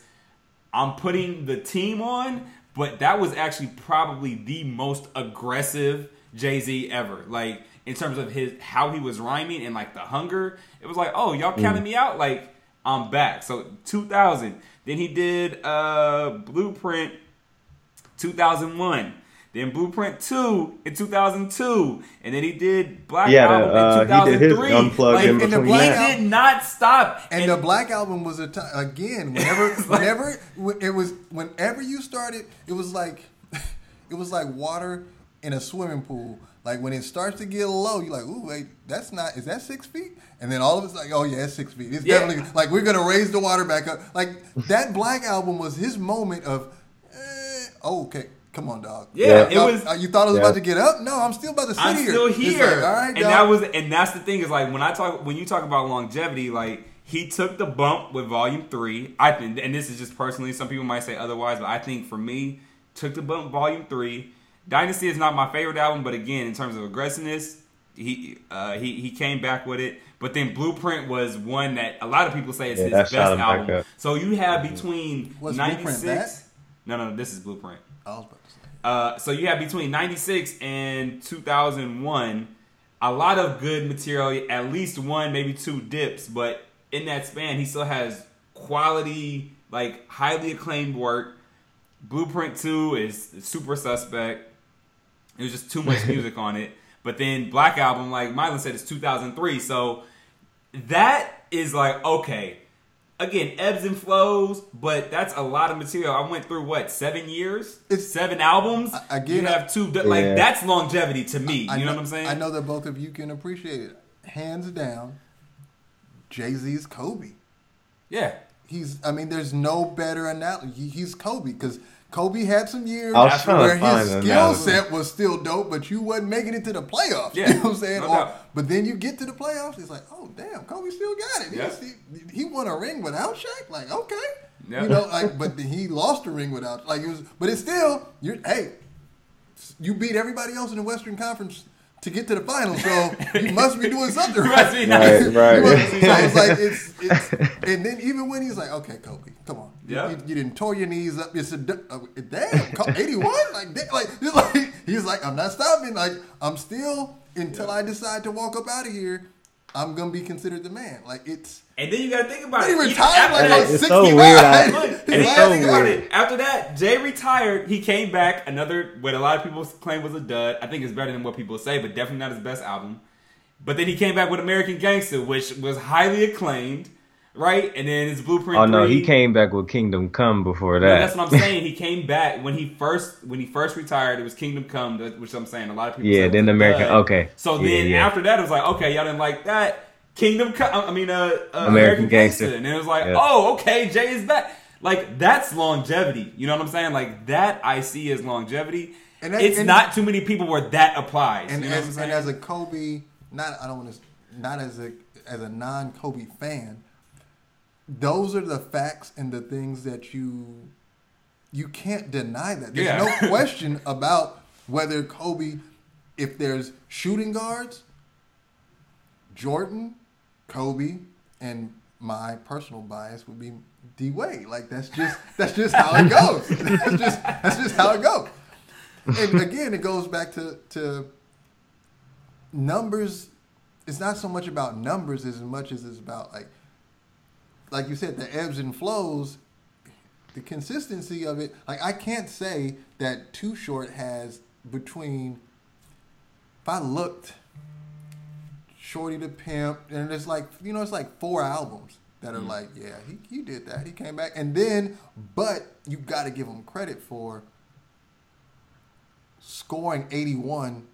I'm putting the team on, but that was actually probably the most aggressive Jay Z ever. Like in terms of his how he was rhyming and like the hunger, it was like, oh, y'all counted mm. me out. Like I'm back. So 2000. Then he did uh Blueprint 2001. Then Blueprint 2 in 2002. And then he did Black Yeah, Album uh, in he did his 2003. Unplugged like, in and the between Black that. did not stop. And, the Black Album was a time again. [LAUGHS] Whenever, whenever it was, whenever you started, it was like, [LAUGHS] it was like water in a swimming pool. Like when it starts to get low, you're like, "Ooh, wait, that's not. Is that six feet?" And then all of it's like, "Oh yeah, it's six feet. It's Yeah. definitely like we're gonna raise the water back up." Like that Black Album was his moment of, eh, oh, okay, come on, dog. Yeah, it Y'all- was- uh, You thought I was Yeah. about to get up? No, I'm still about to sit here. I'm here. still here. like, all right, and dog. that was and that's the thing is like when I talk when you talk about longevity, like he took the bump with volume three. I think and this is just personally, some people might say otherwise, but I think for me, took the bump volume three. Dynasty is not my favorite album, but again, in terms of aggressiveness, he uh, he he came back with it. But then Blueprint was one that a lot of people say is Yeah, his best shot him back album. So you have between Was ninety Blueprint six. that? No, no, this is Blueprint. I was about to say. Uh, so you have between 96 and 2001 a lot of good material at least one maybe two dips but in that span he still has quality like highly acclaimed work blueprint 2 is super suspect there's just too much [LAUGHS] music on it but then black album like Mylan said it's 2003 so that is like okay again ebbs and flows but that's a lot of material i went through what seven years It's- seven albums I- again, you have two like Yeah. that's longevity to me I you know, what i'm saying I know that both of you can appreciate it. Hands down, Jay Z's Kobe. yeah He's, I mean, there's no better analogy. He's Kobe because Kobe had some years I was trying to where his skill set was still dope, but you wasn't making it to the playoffs. Yeah, You know what I'm saying? no Or- but then you get to the playoffs, it's like, oh damn, Kobe still got it. Yeah. He, he won a ring without Shaq. Like, okay, Yeah. you know, like, but he lost a ring without. Like, it was, but it's still, you're, hey, you beat everybody else in the Western Conference to get to the finals, so you [LAUGHS] must be doing something right. Right, right. Must- so it's like it's, it's [LAUGHS] and then even when he's like, okay, Kobe, come on, You- Yeah. you, you didn't tore your knees up. It's a d- uh, damn eighty one, like da- like just [LAUGHS] like he's like, I'm not stopping. Like I'm still until I decide to walk up out of here. I'm gonna be considered the man. Like it's. and then you gotta think about He it Even retired after like that- on It's 69. so weird, I- Look, [LAUGHS] and It's like, so weird. it. After that, Jay retired. He came back. Another what a lot of people claim was a dud. I think it's better than what people say, but definitely not his best album. But then he came back with American Gangster, which was highly acclaimed, right? And then his Blueprint. Oh no, 3. he came back with Kingdom Come before No, that. that's what I'm saying. He [LAUGHS] came back when he first when he first retired. It was Kingdom Come, that- which I'm saying a lot of people. Yeah, said then was a American- dud. okay. So Yeah, then yeah. after that, it was like, okay, y'all didn't like that. Kingdom Come. I mean, uh, uh American, American Gangster. Gangster. and then it was like, Yeah. oh, okay, Jay is back. Like that's longevity. You know what I'm saying? Like that I see as longevity. And that- it's and- not too many people where that applies. and you know what I'm as, and as a Kobe, not I don't want to, not as a as a non Kobe fan, those are the facts and the things that you you can't deny that. There's Yeah. no [LAUGHS] question about whether Kobe, if there's shooting guards, Jordan, Kobe, and my personal bias would be D Wade. Like that's just that's just how it goes. [LAUGHS] that's just that's just how it goes. And again, it goes back to to numbers. It's not so much about numbers as much as it's about like like you said, the ebbs and flows, the consistency of it. Like I can't say that Too Short has between. If I looked, Shorty the Pimp, and it's like you know, it's like four albums that are mm. like, yeah, he he did that. He came back, and then, but you got to give him credit for scoring eighty one.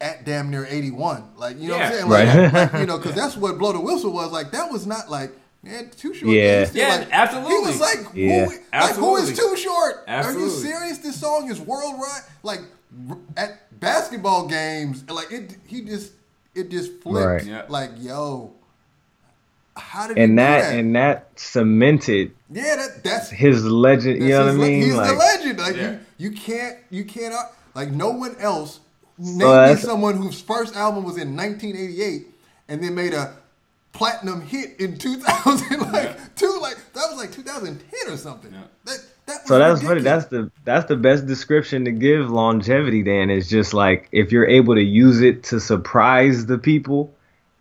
At damn near eighty one, like you know Yeah. what I'm saying, like, Right. like, you know, because [LAUGHS] that's what blow the whistle was. Like that was not like man, too short. Yeah. Still Yeah, like, absolutely. He was like, who, Yeah. like who is too short? Are you serious? This song is worldwide. Like at basketball games, like it. He just it just flipped. Right. Yeah. Like yo, How did he and do that, that? and that cemented yeah, that that's his legend. You know what I mean? He's Like, the legend. Like Yeah. you, you can't, you cannot. Like no one else. Name me that's- someone whose first album was in 1988 and then made a platinum hit in 2000. [LAUGHS] Like two, like that was like 2010 or something. Yeah. That that was So that's funny. That's the that's the best description to give longevity. Then is just like if you're able to use it to surprise the people,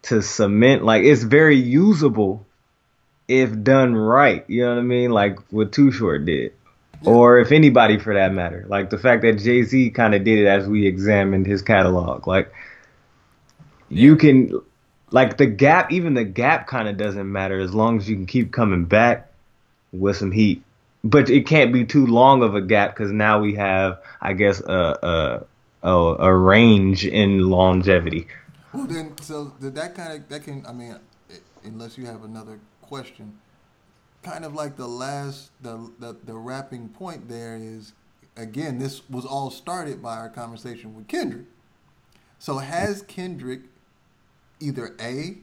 to cement. Like it's very usable if done right. You know what I mean? Like what Too Short did, or if anybody for that matter. Like the fact that Jay Z kind of did it as we examined his catalog. Like you can, like the gap. Even the gap kind of doesn't matter as long as you can keep coming back with some heat but it can't be too long of a gap because now we have, I guess, a a, a a range in longevity. Well, then, so th- that kind of that can. I mean, unless you have another question, kind of like the last the the, the wrapping point there is again. This was all started by our conversation with Kendrick. So has Kendrick either a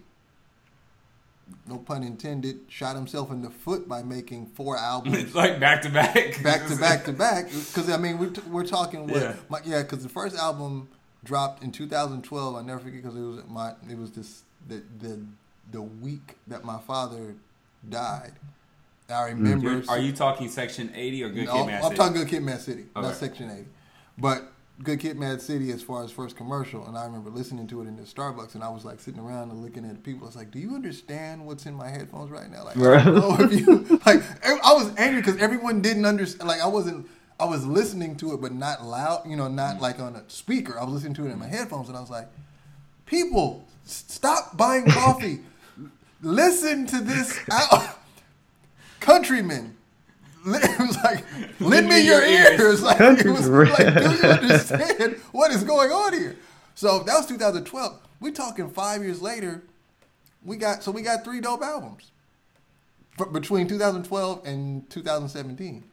no pun intended shot himself in the foot by making four [LAUGHS] albums. like back to back, [LAUGHS] back to back to back. [LAUGHS] Because I mean we're, t- we're talking what Yeah. my, yeah because the first album dropped in 2012 I never forget because it was my it was this the the the week that my father died. I mm-hmm. remember You're- Are you talking Section 80 or Good no, Kid, I'm City? talking Good Kid Mad City. Not Section 80 but Good Kid Mad City as far as first commercial and I remember listening to it in the Starbucks and I was like sitting around and looking at people. I was like do you understand what's in my headphones right now? Like I know if you [LAUGHS] like I was angry because everyone didn't understand like I wasn't I was listening to it but not loud you know not like on a speaker. I was listening to it in my headphones and I was like people stop buying coffee. [LAUGHS] Listen to this out [LAUGHS] countrymen Li- it was [LAUGHS] like lend me your ears. [LAUGHS] like it was like do you understand [LAUGHS] what is going on here? So that was 2012 we talking five years later we got so we got three dope albums for, between 2012 and 2017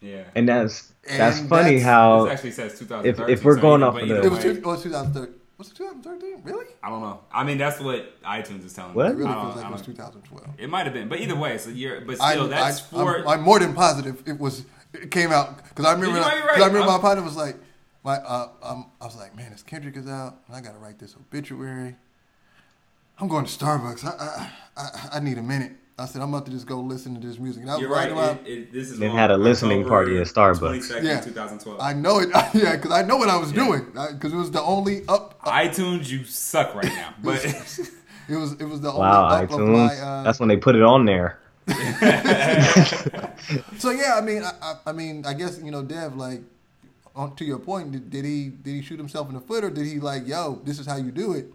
Yeah. And that's that's And funny that's- how this actually says 2013. if we're so going either- off of either the- it was, way, two, it. was 2013 was it 2013 really I don't know. I mean, that's what iTunes is telling What? me. it really feels like it was 2012 It might have been, but either way, so you're, but I, still, that's I, four. I'm, I'm more than positive it was it came out because I remember You might be cause right. I remember my I'm- partner was like my uh, um, I was like man this Kendrick is out and I got to write this obituary I'm going to Starbucks I, I I I need a minute I said I'm about to just go listen to this music and I was you're right right. around It, it, this is They had a listening October party at Starbucks. 22nd, Yeah. 2012. I know it [LAUGHS] yeah because I know what I was doing because it was the only up, up iTunes, you suck right now. [LAUGHS] But it was it was the only wow up of iTunes. my uh, that's when they put it on there. [LAUGHS] So yeah, I mean, I, I, I mean, I guess you know, Dev. Like, on, to your point, did, did he did he shoot himself in the foot, or did he like, yo, this is how you do it?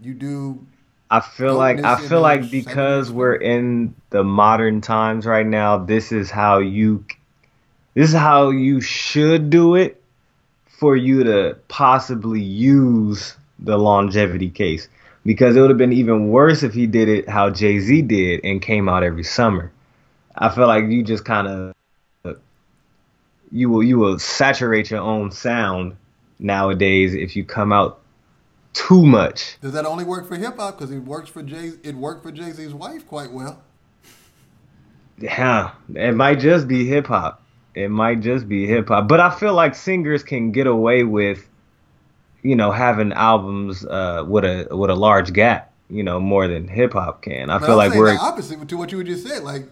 You do I feel like I feel like because we're in the modern times right now, this is how you this is how you should do it for you to possibly use the longevity case. Because it would have been even worse if he did it how Jay Z did and came out every summer. I feel like you just kind of you will you will saturate your own sound nowadays if you come out too much. Does that only work for hip hop? Because it works for Jay. It worked for Jay Z's wife quite well. Yeah, it might just be hip hop. It might just be hip hop. But I feel like singers can get away with, you know, having albums uh, with a with a large gap, you know, more than hip hop can. I But feel I'm like we're. the opposite to what you just said. Like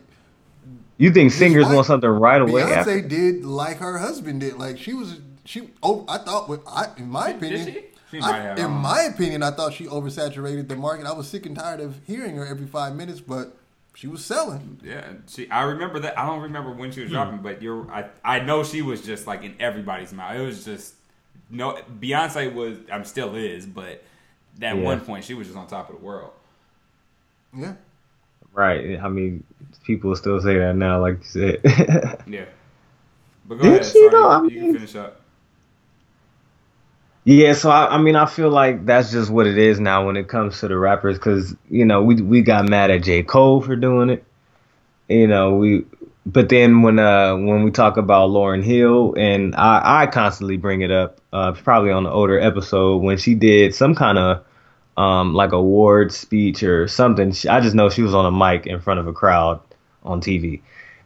You think singers wife- want something right away? Beyonce After? did, like her husband did. Like she was, she. Oh, I thought, with, I, in my Did opinion, she? She I- might have, in my opinion, I thought she oversaturated the market. I was sick and tired of hearing her every five minutes, but she was selling. yeah, she. I remember that. I don't remember when she was hmm. dropping, but you're. I I know she was just like in everybody's mouth. It was just no. Beyonce was. I'm still is, but at Yeah. one point she was just on top of the world. Yeah. Right. I mean, people still say that now, like you said. [LAUGHS] Yeah. But go Did ahead. she, Sorry, though? I you, you can finish up. Yeah, so I, I mean, I feel like that's just what it is now when it comes to the rappers, because you know we we got mad at J Cole for doing it, you know we, but then when uh when we talk about Lauryn Hill and I I constantly bring it up, uh probably on the older episode when she did some kind of um, like award speech or something. I just know she was on a mic in front of a crowd on TV,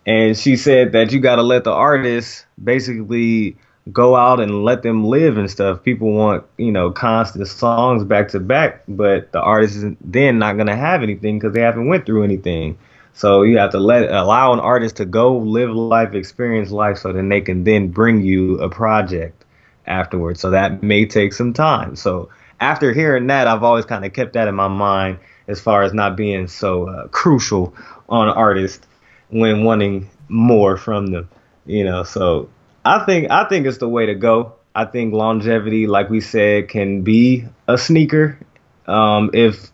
and she said that you got to let the artists basically go out and let them live and stuff. People want you know constant songs back to back, but the artist is then not gonna have anything because they haven't went through anything. So you have to let allow an artist to go live life, experience life, so then they can then bring you a project afterwards. So that may take some time. So after hearing that, I've always kind of kept that in my mind as far as not being so uh, crucial on artists when wanting more from them. You know, so I think I think it's the way to go. I think longevity, like we said, can be a sneaker. Um, if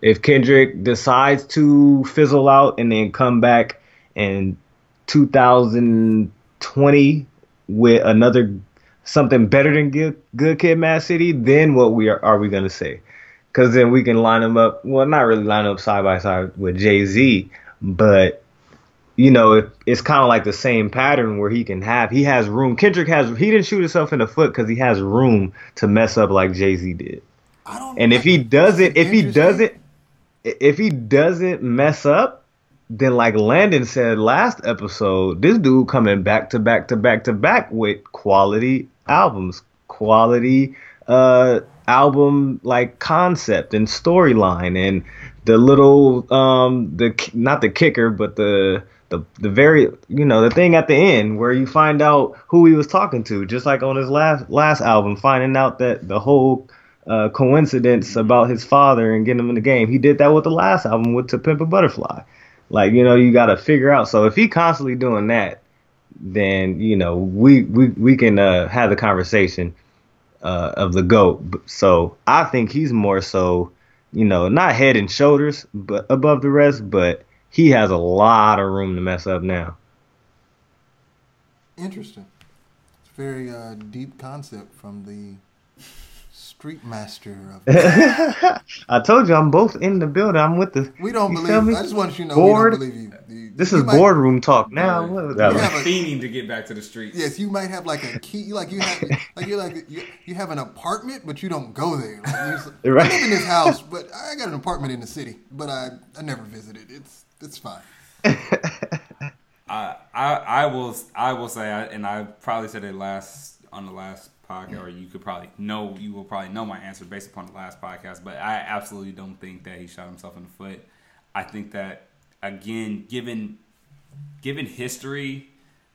if Kendrick decides to fizzle out and then come back in 2020 with another something better than good, good Kid, Mad City, then what we are are we gonna say? Because then we can line them up. Well, not really line up side by side with Jay Z, but you know, it, it's kind of like the same pattern where he can have he has room. Kendrick has he didn't shoot himself in the foot because he has room to mess up like Jay Z did. And if he doesn't, if he doesn't, if he doesn't mess up, then like Landon said last episode, this dude coming back to back to back to back with quality albums, quality uh album like concept and storyline and the little um the not the kicker but the the the very you know the thing at the end where you find out who he was talking to just like on his last last album finding out that the whole uh, coincidence about his father and getting him in the game. He did that with the last album with To Pimp a Butterfly. Like you know, you got to figure out. So if he constantly doing that, then you know we we we can uh, have the conversation uh, of the goat. So I think he's more so, you know, not head and shoulders, but above the rest. But he has a lot of room to mess up now. Interesting. It's a very uh, deep concept from the street master of. [LAUGHS] I told you I'm both in the building. I'm with the. We don't believe. Me? I just want you to know Board. we don't believe you. you this you is might, boardroom talk now. What are fiending to get back to the streets. Yes, you might have like a key, like you have, like you're like you, you have an apartment, but you don't go there. Like, [LAUGHS] right. I live in this house, but I got an apartment in the city, but I I never visited. It's it's fine. I, I I will I will say, and I probably said it last on the last podcast, or you could probably know you will probably know my answer based upon the last podcast. But I absolutely don't think that he shot himself in the foot. I think that again, given given history,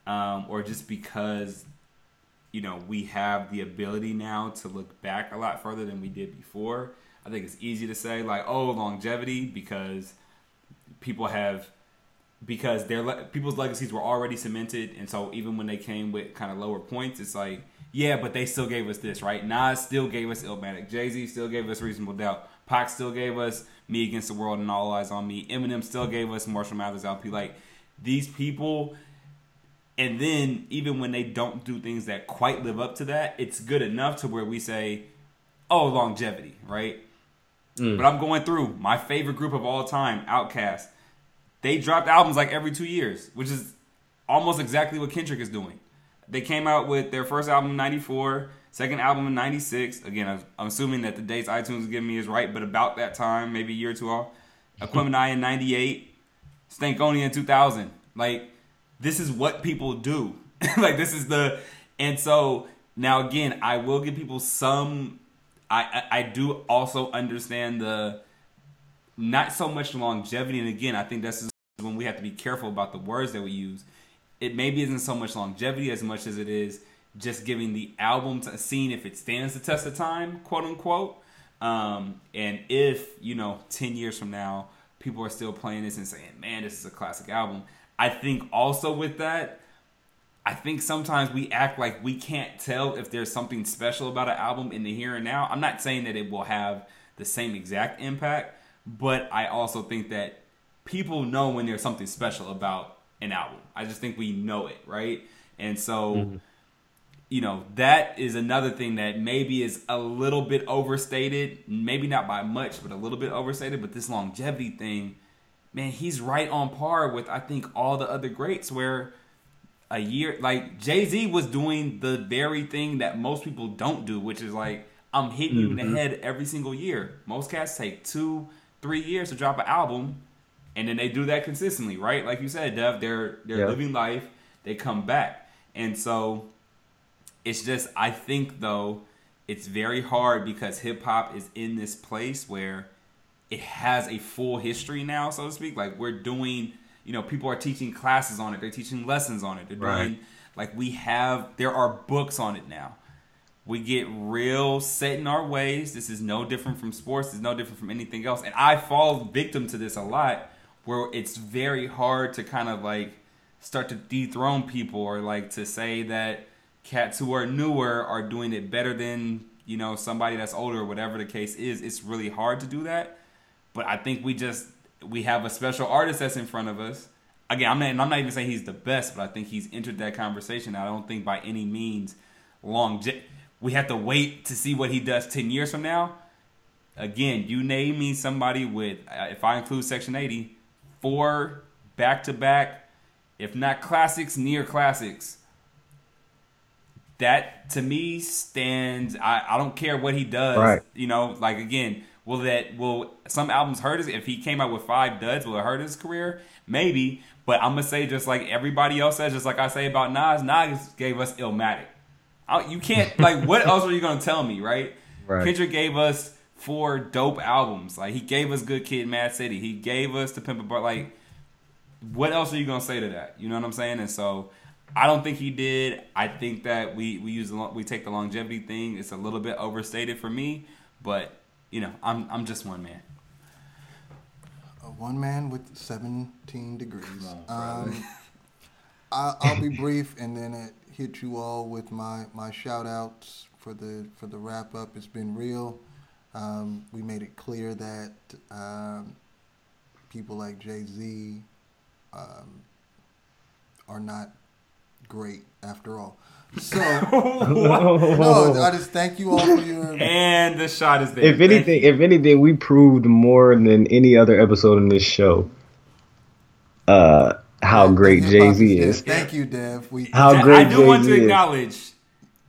um, or just because you know we have the ability now to look back a lot further than we did before. I think it's easy to say like, oh, longevity because people have because their people's legacies were already cemented, and so even when they came with kind of lower points, it's like yeah, but they still gave us this, right? Nas still gave us Illmatic. Jay Z still gave us Reasonable Doubt. Pac still gave us Me Against the World and All Eyez on Me. Eminem still gave us Marshall Mathers LP. Like these people, and then even when they don't do things that quite live up to that, it's good enough to where we say, "Oh, longevity," right? Mm. But I'm going through my favorite group of all time, Outkast. They dropped albums like every two years, which is almost exactly what Kendrick is doing. They came out with their first album in 94, second album in 96. Again, I'm assuming that the dates iTunes is giving me is right, but about that time, maybe a year or two off. [LAUGHS] Aquemini in 98, Stankonia in 2000. Like, this is what people do. [LAUGHS] like, this is the. And so, now again, I will give people some. I, I, do also understand the. Not so much longevity. And again, I think this when we have to be careful about the words that we use it maybe isn't so much longevity as much as it is just giving the album to seeing if it stands the test of time, quote unquote. Um, and if you know, ten years from now, people are still playing this and saying, "Man, this is a classic album." I think also with that, I think sometimes we act like we can't tell if there's something special about an album in the here and now. I'm not saying that it will have the same exact impact, but I also think that people know when there's something special about an album. I just think we know it, right? And so, mm-hmm. you know, that is another thing that maybe is a little bit overstated, maybe not by much, but a little bit overstated. But this longevity thing, man, he's right on par with I think all the other greats where a year like Jay Z was doing the very thing that most people don't do, which is like I'm hitting you in Mm-hmm. the head every single year. Most cats take two, three years to drop an album, and then they do that consistently, right? Like you said, Dev, they're they're Yeah. living life. They come back, and so it's just I think though it's very hard because hip hop is in this place where it has a full history now, so to speak. Like we're doing, you know, people are teaching classes on it. They're teaching lessons on it. They're doing Right. like we have. There are books on it now. We get real set in our ways. This is no different from sports. It's no different from anything else. And I fall victim to this a lot, where it's very hard to kind of like start to dethrone people or like to say that cats who are newer are doing it better than you know somebody that's older or whatever the case is. It's really hard to do that. But I think we just we have a special artist that's in front of us. Again, I'm not, and I'm not even saying he's the best, but I think he's entered that conversation. I don't think by any means long. We have to wait to see what he does ten years from now. Again, you name me somebody with, uh, if I include Section 80, four back to back, if not classics, near classics. That to me stands. I, I don't care what he does. Right. You know, like again, will that will some albums hurt his? If he came out with five duds, will it hurt his career? Maybe. But I'm gonna say just like everybody else says, just like I say about Nas. Nas gave us Illmatic. I- You can't [LAUGHS] like. what else are you gonna tell me, right? Right. Kendrick gave us four dope albums. Like he gave us Good Kid, Mad City. He gave us The Pimp a Bar. Like, what else are you gonna say to that? You know what I'm saying? And so, I don't think he did. I think that we we use the we take the longevity thing. It's a little bit overstated for me, but you know, I'm I'm just one man. A one man with 17 degrees. on, um, I, I'll be [LAUGHS] brief and then it hit you all with my, my shout outs for the for the wrap up. It's been real. Um, we made it clear that um, people like Jay Z um, are not great after all. [LAUGHS] So [LAUGHS] no, I just thank you all for your And the shot is there. if anything, if anything, we proved more than any other episode in this show. Uh, how great Jay Z is. Thank you, Dev. We How I- great I do want to Jay-Z is. acknowledge,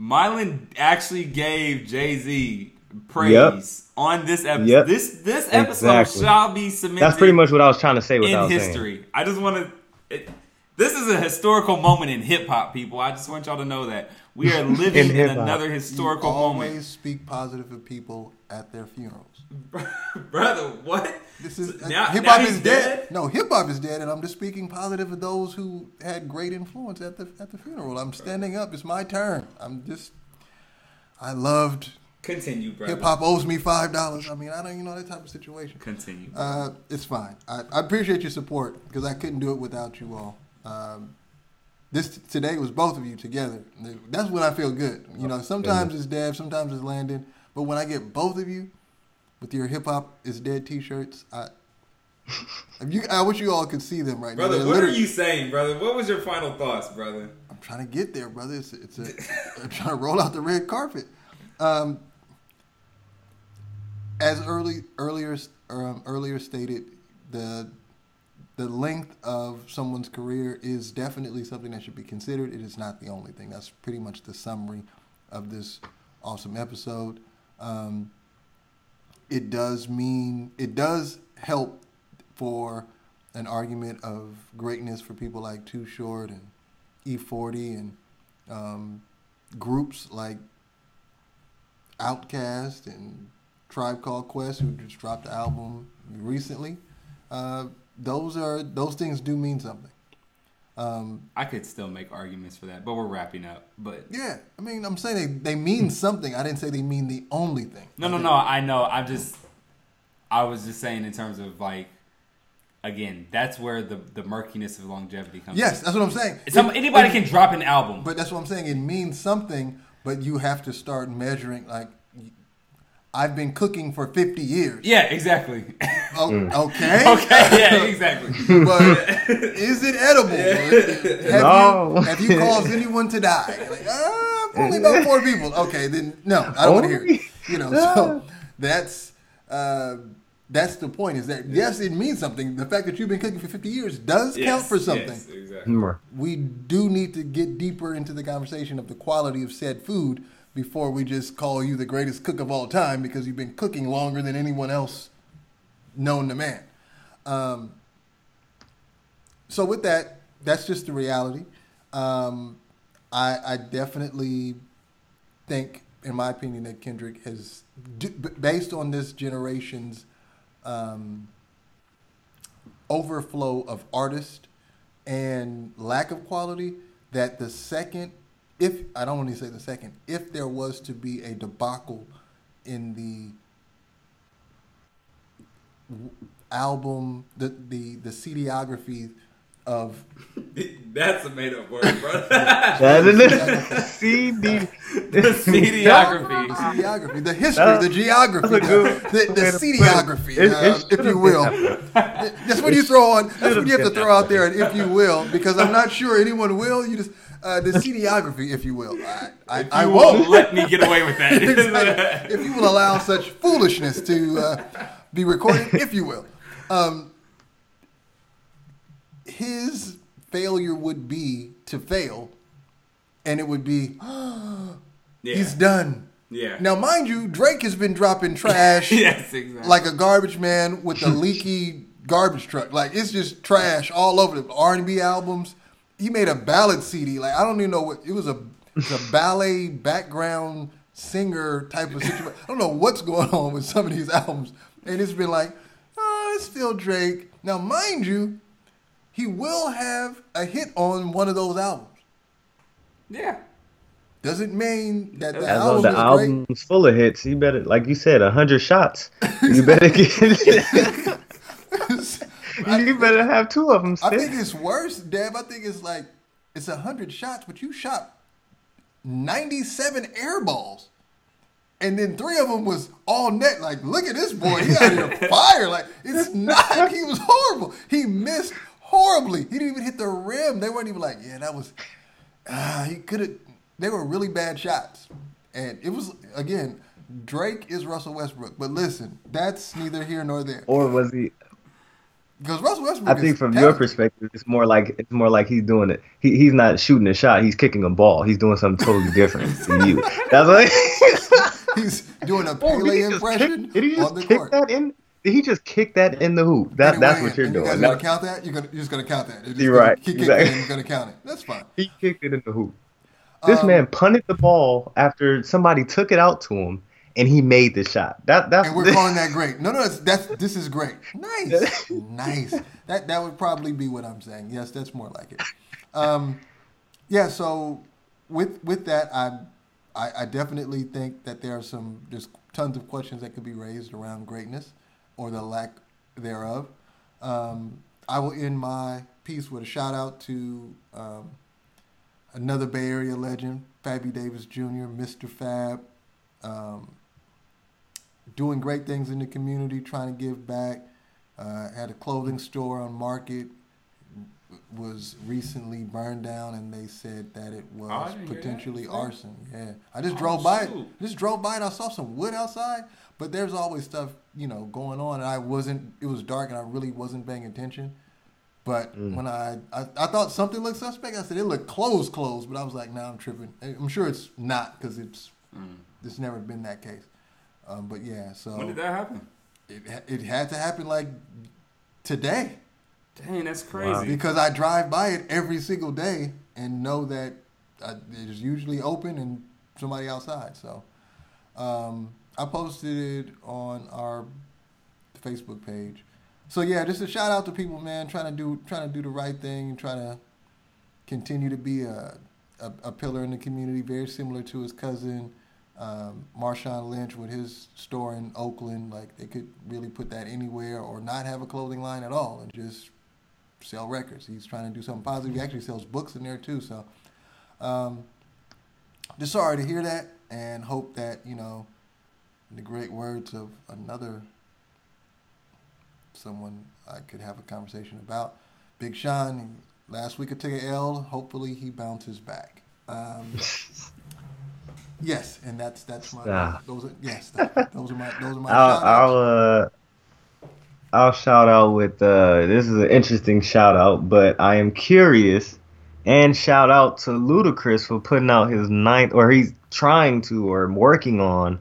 Mylan actually gave Jay Z praise on this episode. Yep. This this episode Exactly. shall be submitted. That's pretty much what I was trying to say. What in was saying. history. I just want to. This is a historical moment in hip hop, people. I just want y'all to know that we are [LAUGHS] living in, hip-hop. another You historical always moment, speak positive of people at their funerals. [LAUGHS] brother. What? This is Now- hip hop he's is dead. No, hip hop is dead, and I'm just speaking positive of those who had great influence at the at the funeral. I'm standing up. It's my turn. I'm just. I loved Continue, brother. hip hop owes me five dollars. I mean, I don't you know that type of situation. Continue. Uh, it's fine. I, I appreciate your support because I couldn't do it without you all. Um, this today was both of you together. That's when I feel good. You know, sometimes it's Dev, sometimes it's Landon, but when I get both of you with your hip hop is dead T-shirts, I. If [LAUGHS] you, I wish you all could see them right now. brother, what are you saying, brother? What was your final thoughts, brother? I'm trying to get there, brother. It's, it's a, [LAUGHS] I'm trying to roll out the red carpet. Um, as early earlier um, earlier stated, the the length of someone's career is definitely something that should be considered. It is not the only thing. That's pretty much the summary of this awesome episode. Um, it does mean it does help for an argument of greatness for people like Too Short and E40 and um, groups like Outkast and Tribe Called Quest, who just dropped the album recently. Uh, those are those things do mean something. Um, I could still make arguments for that, but we're wrapping up. But yeah, I mean, I'm saying they, they mean something. I didn't say they mean the only thing. no, no, no. I know. I'm just. I was just saying in terms of like, again, that's where the the murkiness of longevity comes. Yes, that's what I'm saying. Some anybody it- can drop an album. But that's what I'm saying. It means something, but you have to start measuring. Like, I've been cooking for 50 years. yeah, exactly. [LAUGHS] O- Mm. Okay. [LAUGHS] okay, yeah, exactly. But [LAUGHS] is it edible? Have, No. you, have you caused anyone to die? Like, ah, only about four people. Okay, then no, I don't want to hear it. You know, so [LAUGHS] that's uh, that's the point. Is that yes, it means something. The fact that you've been cooking for 50 years does count for something. yes, exactly. We do need to get deeper into the conversation of the quality of said food before we just call you the greatest cook of all time because you've been cooking longer than anyone else known to man. Um, so with that, that's just the reality. Um, I, I definitely think, in my opinion, that Kendrick has, based on this generation's um, overflow of artists and lack of quality, that the second, if I don't want to say the second, if there was to be a debacle in the album, the the the CDography of [LAUGHS] That's a made up word, bro. [LAUGHS] That is the [LAUGHS] CD. the CDography. the CDography, the history, the geography, good the, the, the way to put it. CDography, It- it uh, if you will. That's what you throw on. That's what should've you have to throw out there, and if you will, because I'm not sure anyone will. You just uh, the CDography, if you will. I, I, I You won't. let me get away with that. Exactly. if you will allow such foolishness to uh, be recorded, [LAUGHS] if you will. Um, his failure would be to fail, and it would be [GASPS] yeah. he's done. Yeah. Now, mind you, Drake has been dropping trash [LAUGHS] yes, exactly. like a garbage man with a [LAUGHS] leaky garbage truck. Like it's just trash all over the R and B albums. He made a ballad CD. Like I don't even know what it was a it's a ballet background singer type of situation. I don't know what's going on with some of these albums, and it's been like, oh, it's still Drake. Now, mind you, he will have a hit on one of those albums. yeah. Doesn't mean that the As album long the is great. album's full of hits, you better, like you said, hundred shots. You better get. [LAUGHS] [LAUGHS] you better have two of them. I think it's worse, Deb. I think it's like it's a hundred shots, but you shot ninety-seven air balls, and then three of them was all net. Like, look at this boy, he out here [LAUGHS] fire. Like, it's not. He was horrible. He missed horribly. He didn't even hit the rim. They weren't even like, yeah, that was. Ah, he could have. They were really bad shots, and it was again. Drake is Russell Westbrook, but listen, that's neither here nor there. Or was he? Because Russell Westbrook. I think is from your perspective, it's more like it's more like he's doing it. He he's not shooting a shot. He's kicking a ball. He's doing something totally different than you. That's what. [LAUGHS] He's doing a [LAUGHS] Oh, Pele he impression kick- Did he on just the kick court. that in? Did he just kick that in the hoop? That Anyway, that's what you're doing. You guys gonna count that? You're gonna you're just gonna count that. You're You're gonna- right, He kicked exactly. it you're gonna count it. That's fine. He kicked it in the hoop. This Um, man punted the ball after somebody took it out to him, and he made the shot. That that's And we're [LAUGHS] calling that great. No, no, that's, that's this is great. Nice, [LAUGHS] nice. That that would probably be what I'm saying. Yes, that's more like it. Um, yeah. So with with that, I, I I definitely think that there are some there's tons of questions that could be raised around greatness or the lack thereof. Um, I will end my piece with a shout out to um, another Bay Area legend, Fabby Davis Jr., Mr. Fab. Um, doing great things in the community, trying to give back. Uh, had a clothing store on Market, was recently burned down, and they said that it Oh, was didn't hear that. potentially arson. Yeah, I just Oh, drove by it. Just drove by and I saw some wood outside, but there's always stuff you know going on, and I wasn't. It was dark, and I really wasn't paying attention. But when I, I I thought something looked suspect, I said it looked closed, closed. But I was like, nah, I'm tripping. I'm sure it's not because it's it's never been that case. Um, but yeah, so When did that happen? it it had to happen like today Dang, that's crazy. because I drive by it every single day and know that uh, it is usually open and somebody outside. So um, I posted it on our Facebook page. So yeah, just a shout out to people, man, trying to do trying to do the right thing and trying to continue to be a, a, a pillar in the community, very similar to his cousin um, Marshawn Lynch with his store in Oakland. Like they could really put that anywhere or not have a clothing line at all and just sell records. He's trying to do something positive. He actually sells books in there too. So um, just sorry to hear that and hope that, you know, in the great words of another someone I could have a conversation about. Big Sean, last week I took an L. Hopefully he bounces back. Um, [LAUGHS] yes, and that's that's my Ah. those are yes those are my those are my I'll I'll uh I'll shout out with uh this is an interesting shout out, but I am curious And shout out to Ludacris for putting out his ninth, or he's trying to, or working on,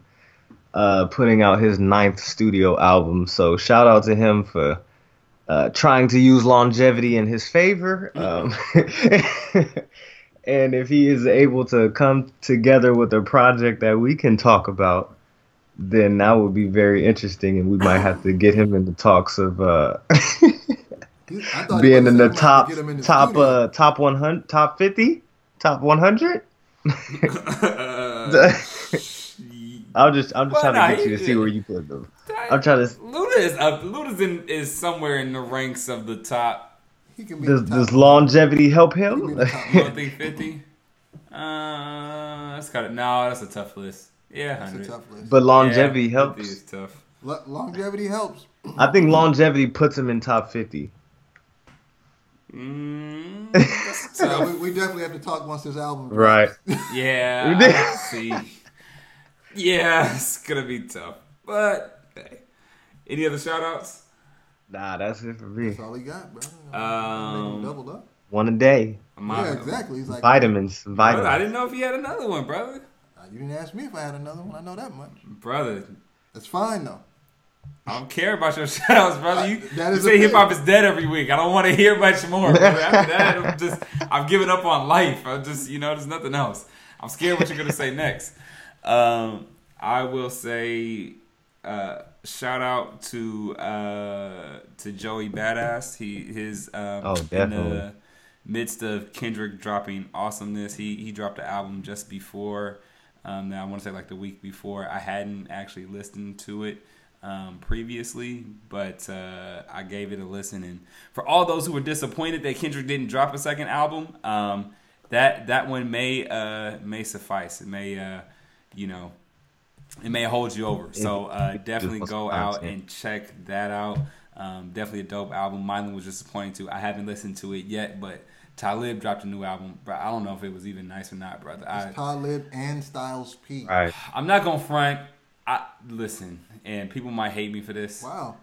uh, putting out his ninth studio album. So shout out to him for uh, trying to use longevity in his favor. Um, [LAUGHS] and if he is able to come together with a project that we can talk about, then that would be very interesting, and we might have to get him in the talks of uh, [LAUGHS] He- I thought he being in the top in the top studio. uh top one hundred top fifty top one hundred. Uh, [LAUGHS] I'm just I'm just Well, trying nah, to get you to see where you put them. I'm trying to Luda is up. Luda's in, is somewhere in the ranks of the top. He can be does in the does longevity help He can be him? in the top You don't think fifty? Uh, that's kind of no. That's a tough list. Yeah, That's a hundred. tough list. but longevity yeah, helps. is tough. Lo- longevity helps. I think longevity puts him in top fifty. Mm, So tough. we, we definitely have to talk once this album. Right. Yeah, We see. Yeah, it's gonna be tough. But hey. any other shout outs? Nah, that's it for me. That's all he got, bro. Um, doubled up. One a day. Yeah, exactly. He's like, Vitamins. Brother, I didn't know if he had another one, brother. "Uh, you didn't ask me if I had another one. I know that much. Brother, That's fine though. I don't care about your [LAUGHS] shout outs, brother. You, that you say hip hop is dead every week. I don't want to hear much more. Brother. After that, I'm just I've given up on life. I'm just you know, there's nothing else. I'm scared what you're gonna say next. Um, I will say uh, shout out to uh, to Joey Badass. He his um, Oh, in the midst of Kendrick dropping awesomeness. He he dropped an album just before. Um, now I want to say like the week before. I hadn't actually listened to it um, previously, but uh, I gave it a listen. And for all those who were disappointed that Kendrick didn't drop a second album, um, that that one may uh, may suffice. It may uh, you know it may hold you over. So uh, definitely go out and check that out. Um, definitely a dope album. Mine was disappointing too. I haven't listened to it yet, but Talib dropped a new album. But I don't know if it was even nice or not, brother. I, It's Talib and Styles P. Right. I'm not gonna front. I listen, and people might hate me for this. Wow.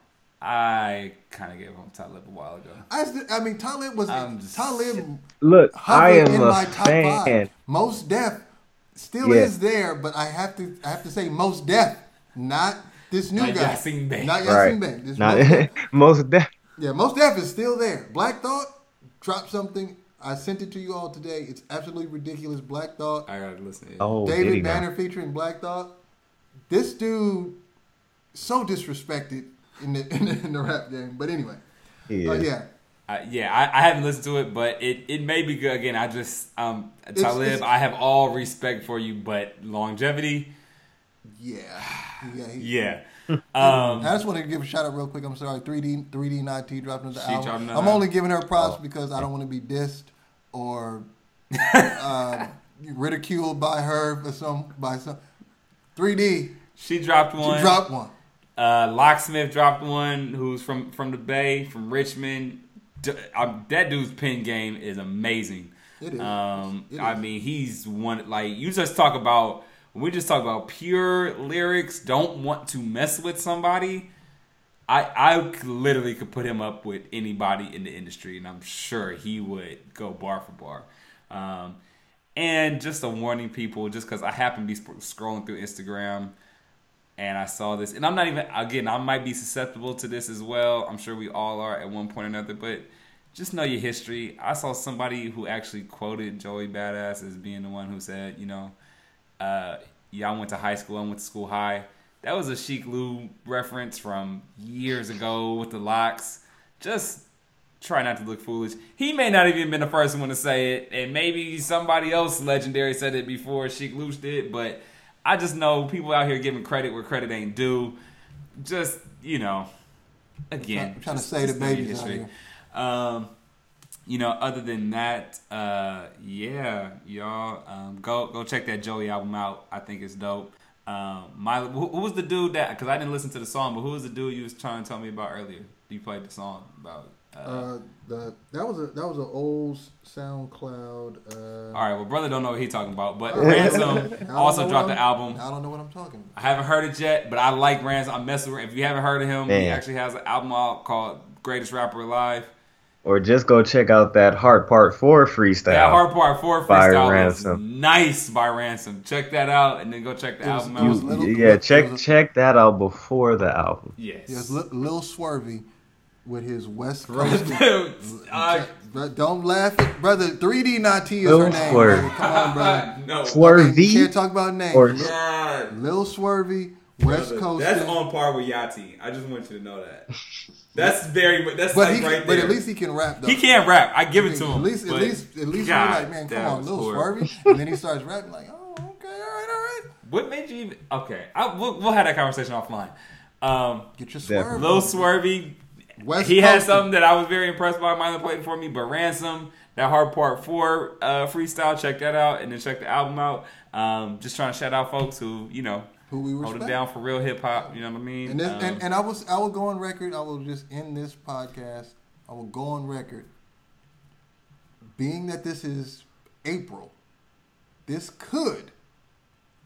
I kind of gave up on Talib a while ago. I, st- I mean, Talib was I'm just- Talib Look, I am in a my top fan. five. Mos Def still Yeah. is there, but I have to I have to say Mos Def, not this new Not guy. Yasin Bey. Not Right. Yasin Bey. This Not [LAUGHS] most def- Yeah, Mos Def is still there. Black Thought dropped something. I sent it to you all today. It's absolutely ridiculous. Black Thought. I gotta listen. To it. Oh, did he David now? Banner featuring Black Thought. This dude so disrespected in the [LAUGHS] in the, in the rap game. But anyway, He uh, yeah, I, yeah, I, I haven't listened to it, but it, it may be good. Again, I just um Talib, it's- I have all respect for you, but longevity, yeah, [SIGHS] yeah. He, yeah. [LAUGHS] I just want to give a shout out real quick. I'm sorry, 3D 3D Na'Tee dropping the She dropped album. I'm only giving her props Oh. because I don't want to be dissed or uh, [LAUGHS] ridiculed by her for some by some 3D. She dropped one. She dropped one. Uh, Locksmith dropped one. Who's from from the Bay, from Richmond. D- that dude's pen game is amazing. It is. Um, It I mean, he's one like you just talk about when we just talk about pure lyrics. Don't want to mess with somebody. I I literally could put him up with anybody in the industry, and I'm sure he would go bar for bar. Um, and just a warning, people, just because I happen to be scrolling through Instagram and I saw this, and I'm not even again, I might be susceptible to this as well. I'm sure we all are at one point or another, but just know your history. I saw somebody who actually quoted Joey Badass as being the one who said, you know, uh, I went to high school, I went to school high. That was a Chic Lou reference from years ago with the locks. Just try not to look foolish. He may not even been the first one to say it, and maybe somebody else legendary said it before Sheek Louch did, but I just know people out here giving credit where credit ain't due. Just, you know, again. I'm trying to just- say the just know babies out history. Um, you know, other than that, uh, yeah, y'all, um, go go check that Joey album out. I think it's dope. Um, my who, who was the dude that? Because I didn't listen to the song, but who was the dude you was trying to tell me about earlier? You played the song about. Uh, Uh, the that was a that was an old SoundCloud. Uh, all right, well, brother don't know what he's talking about, but [LAUGHS] I Ransom also dropped what the I'm- album. I don't know what I'm talking about. I haven't heard it yet, but I like Ransom. I'm messing with. If you haven't heard of him, he actually has an album out called "Greatest Rapper Alive." Or just go check out that Heart Part Four freestyle. That Heart Part Four By freestyle was Ransom. nice by Ransom. Check that out and then go check the was- album out. was little- yeah, it check was- check that out before the album. yes. Yes, Lil, Lil Swervy with his West [LAUGHS] Coast. uh, [LAUGHS] don't laugh, at, brother. 3D Na'Tee is Lil her name. Swerve. brother. Come on, brother. [LAUGHS] no. Swervy You can't talk about names. or- Lil, Lil Swervy, West Brother, Coast. That's on par with Yachty. I just want you to know that. That's very. That's but like he, right there. but at least he can rap though. he can't rap. I give I it to him. At least, at least, at least God, you're like, man, come on, was Lil horrible. Swervy, [LAUGHS] and then he starts rapping like, oh, okay, all right, all right. What made you even? Okay, I, we'll, we'll have that conversation offline. Um, Get your Definitely. swerve. Lil. Swervy, West he had something that I was very impressed by. Milo played for me, but Ransom, that Heart Part Four uh, freestyle, check that out, and then check the album out. Um, just trying to shout out folks who you know Who we hold respect. it down for real hip hop. You know what I mean? And, this, Um, and and I was I will go on record. I will just end this podcast. I will go on record. Being that this is April, this could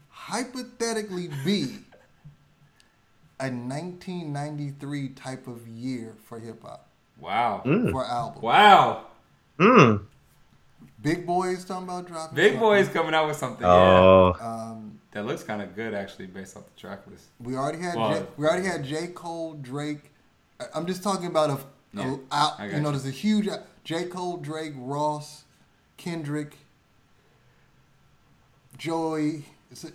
hypothetically be a 1993 type of year for hip hop wow, Mm. for album. wow, Mm. Big Boi's talking about dropping. Big something. Boi's coming out with something. Yeah, Oh, Um, that looks kind of good actually, based off the track list. we already had Well- J, we already had J Cole, Drake. I- I'm just talking about a, Yeah, a out, I you know, you. there's a huge uh, J Cole, Drake, Ross, Kendrick, Joey. Is it-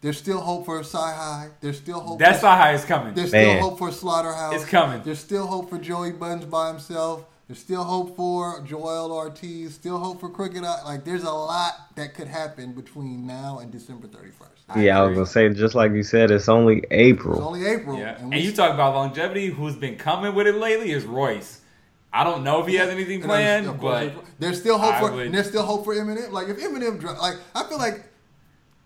There's still hope for Sci High. There's still hope. That for, how high it's coming. There's Man. still hope for Slaughterhouse. It's coming. There's still hope for Joe Buddens by himself. There's still hope for Joell Ortiz. Still hope for Crooked I. Like there's a lot that could happen between now and December 31st. yeah, I was gonna say just like you said, it's only April. It's only April. Yeah, and, we- you talk about longevity. Who's been coming with it lately is Royce. I don't know if he has anything planned, course, but there's still hope I for would- there's still hope for Eminem. Like if Eminem, dro- like I feel like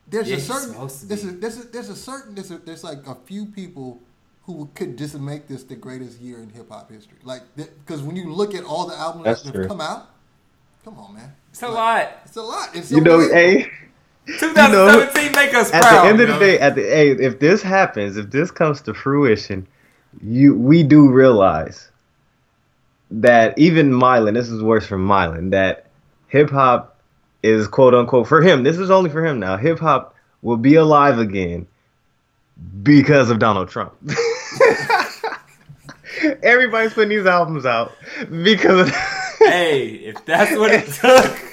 there's Yeah, a certain supposed to there's a, be. there's a, there's a certain there's, a, there's like a few people who could just make this the greatest year in hip hop history. Like because when you look at all the albums That's that true. have come out, come on, man, it's a Like, lot. It's a lot. It's You know, only hey, 2017 make us proud. at proud. the end of the day, at the hey, if this happens, if this comes to fruition, you we do realize that even Mylan, this is worse for Mylan, that hip hop is quote unquote for him. This is only for him now. Hip hop will be alive again because of Donald Trump. [LAUGHS] [LAUGHS] Everybody's putting these albums out because of. hey, if that's what it took. [LAUGHS]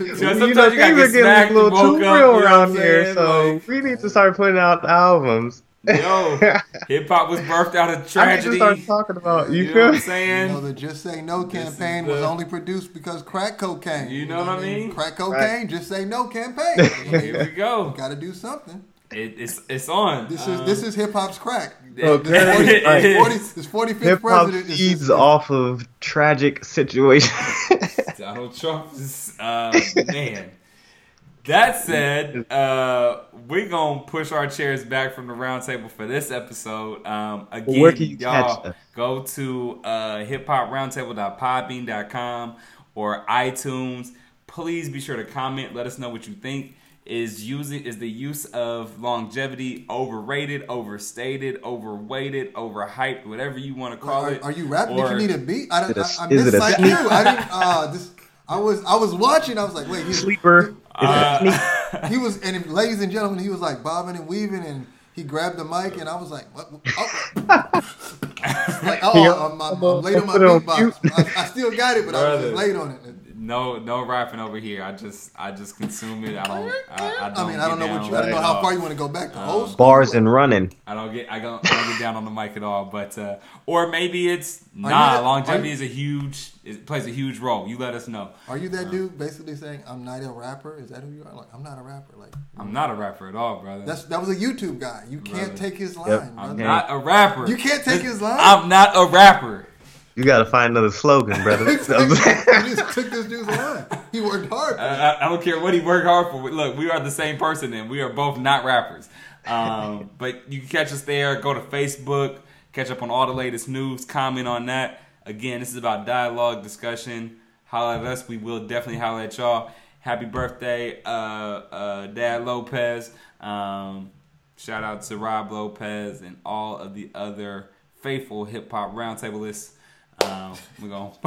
You know, sometimes you you, know, gotta things get are getting smacked a little and woke too up, real you know around here, so Like, we need to start putting out albums. Yo, [LAUGHS] hip hop was birthed out of tragedy. I need to start talking about you, You know what I'm me? You saying? know, the Just Say No campaign is was only produced because crack cocaine. You know what I mean? Crack cocaine, Just Say No campaign. Here we go. Got to do something. It, it's it's on. This is Um, this is hip hop's crack. Okay. This 40, It is. 40 [LAUGHS] this 45th Hip hop president is feeds is- off of tragic situations. [LAUGHS] Donald Trump is uh, man. That said, uh, we're gonna push our chairs back from the round table for this episode. Um, again, Where can you y'all go to uh, hiphoproundtable.podbean.com or iTunes. Please be sure to comment. Let us know what you think. Is using is the use of longevity overrated, overstated, overweighted, overhyped, whatever you want to call Are, it? are you rapping? Or- Did you need a beat? I, Is it a- I, I is it missed a like sneak? you. I didn't. Uh, this, I was I was watching. I was like, wait, he, Sleeper. Uh, [LAUGHS] he was, and ladies and gentlemen, he was like bobbing and weaving, and he grabbed the mic, and I was like, what? Oh. [LAUGHS] like, oh, I'm, I'm, I'm late on my Put it beatbox. I, I still got it, but I was just Brother. late on it. No, no rapping over here. I just, I just consume it. I don't. I, I don't I mean, I don't know what down you. I don't know how far you want to go back to old. Bars and running. I don't get. I don't, I don't get down on the mic at all. But uh, or maybe it's you nah. that- longevity you- is a huge. It plays a huge role. You let us know. Are you that dude basically saying I'm not a rapper? Is that who you are? Like I'm not a rapper. Like I'm not a rapper at all, brother. that's that was a YouTube guy. You can't Brother. take his line, Yep. I'm brother. not a rapper. You can't take his line. I'm not a rapper. You gotta find another slogan, brother. [LAUGHS] you just took this dude's line. He worked hard. For it. I, I- I don't care what he worked hard for. Look, we are the same person, and we are both not rappers. Um, [LAUGHS] but you can catch us there. Go to Facebook, catch up on all the latest news, comment on that. Again, this is about dialogue, discussion. Holler at us. We will definitely holler at y'all. Happy birthday, uh, uh, Dad Lopez. Um, shout out to Rob Lopez and all of the other faithful hip hop roundtablists. Uh, we're going. [LAUGHS]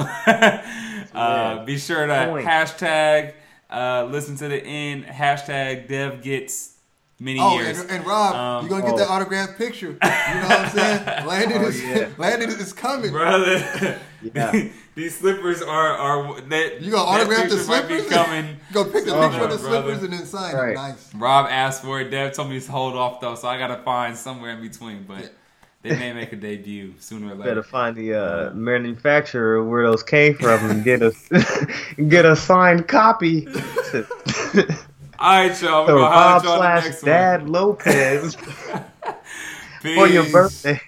uh, Be sure to Point. hashtag uh, listen to the end. Hashtag Dev gets many Oh, years. and, and Rob, Um, you're gonna get oh. that autographed picture. You know what I'm saying? [LAUGHS] Landon Oh, is yeah. [LAUGHS] Landon is coming. Brother, Yeah. these slippers are are that You gonna autograph the picture might be slippers? coming. go pick the Oh, picture of the brother. slippers and then sign Right. Nice. Rob asked for it. Dev told me to hold off though, so I gotta find somewhere in between. But Yeah. They may make a debut sooner or later. Better find the uh, manufacturer where those came from and get a [LAUGHS] get a signed copy. [LAUGHS] All right, y'all. We're so gonna Bob y'all slash the next Dad one. Lopez [LAUGHS] for your birthday.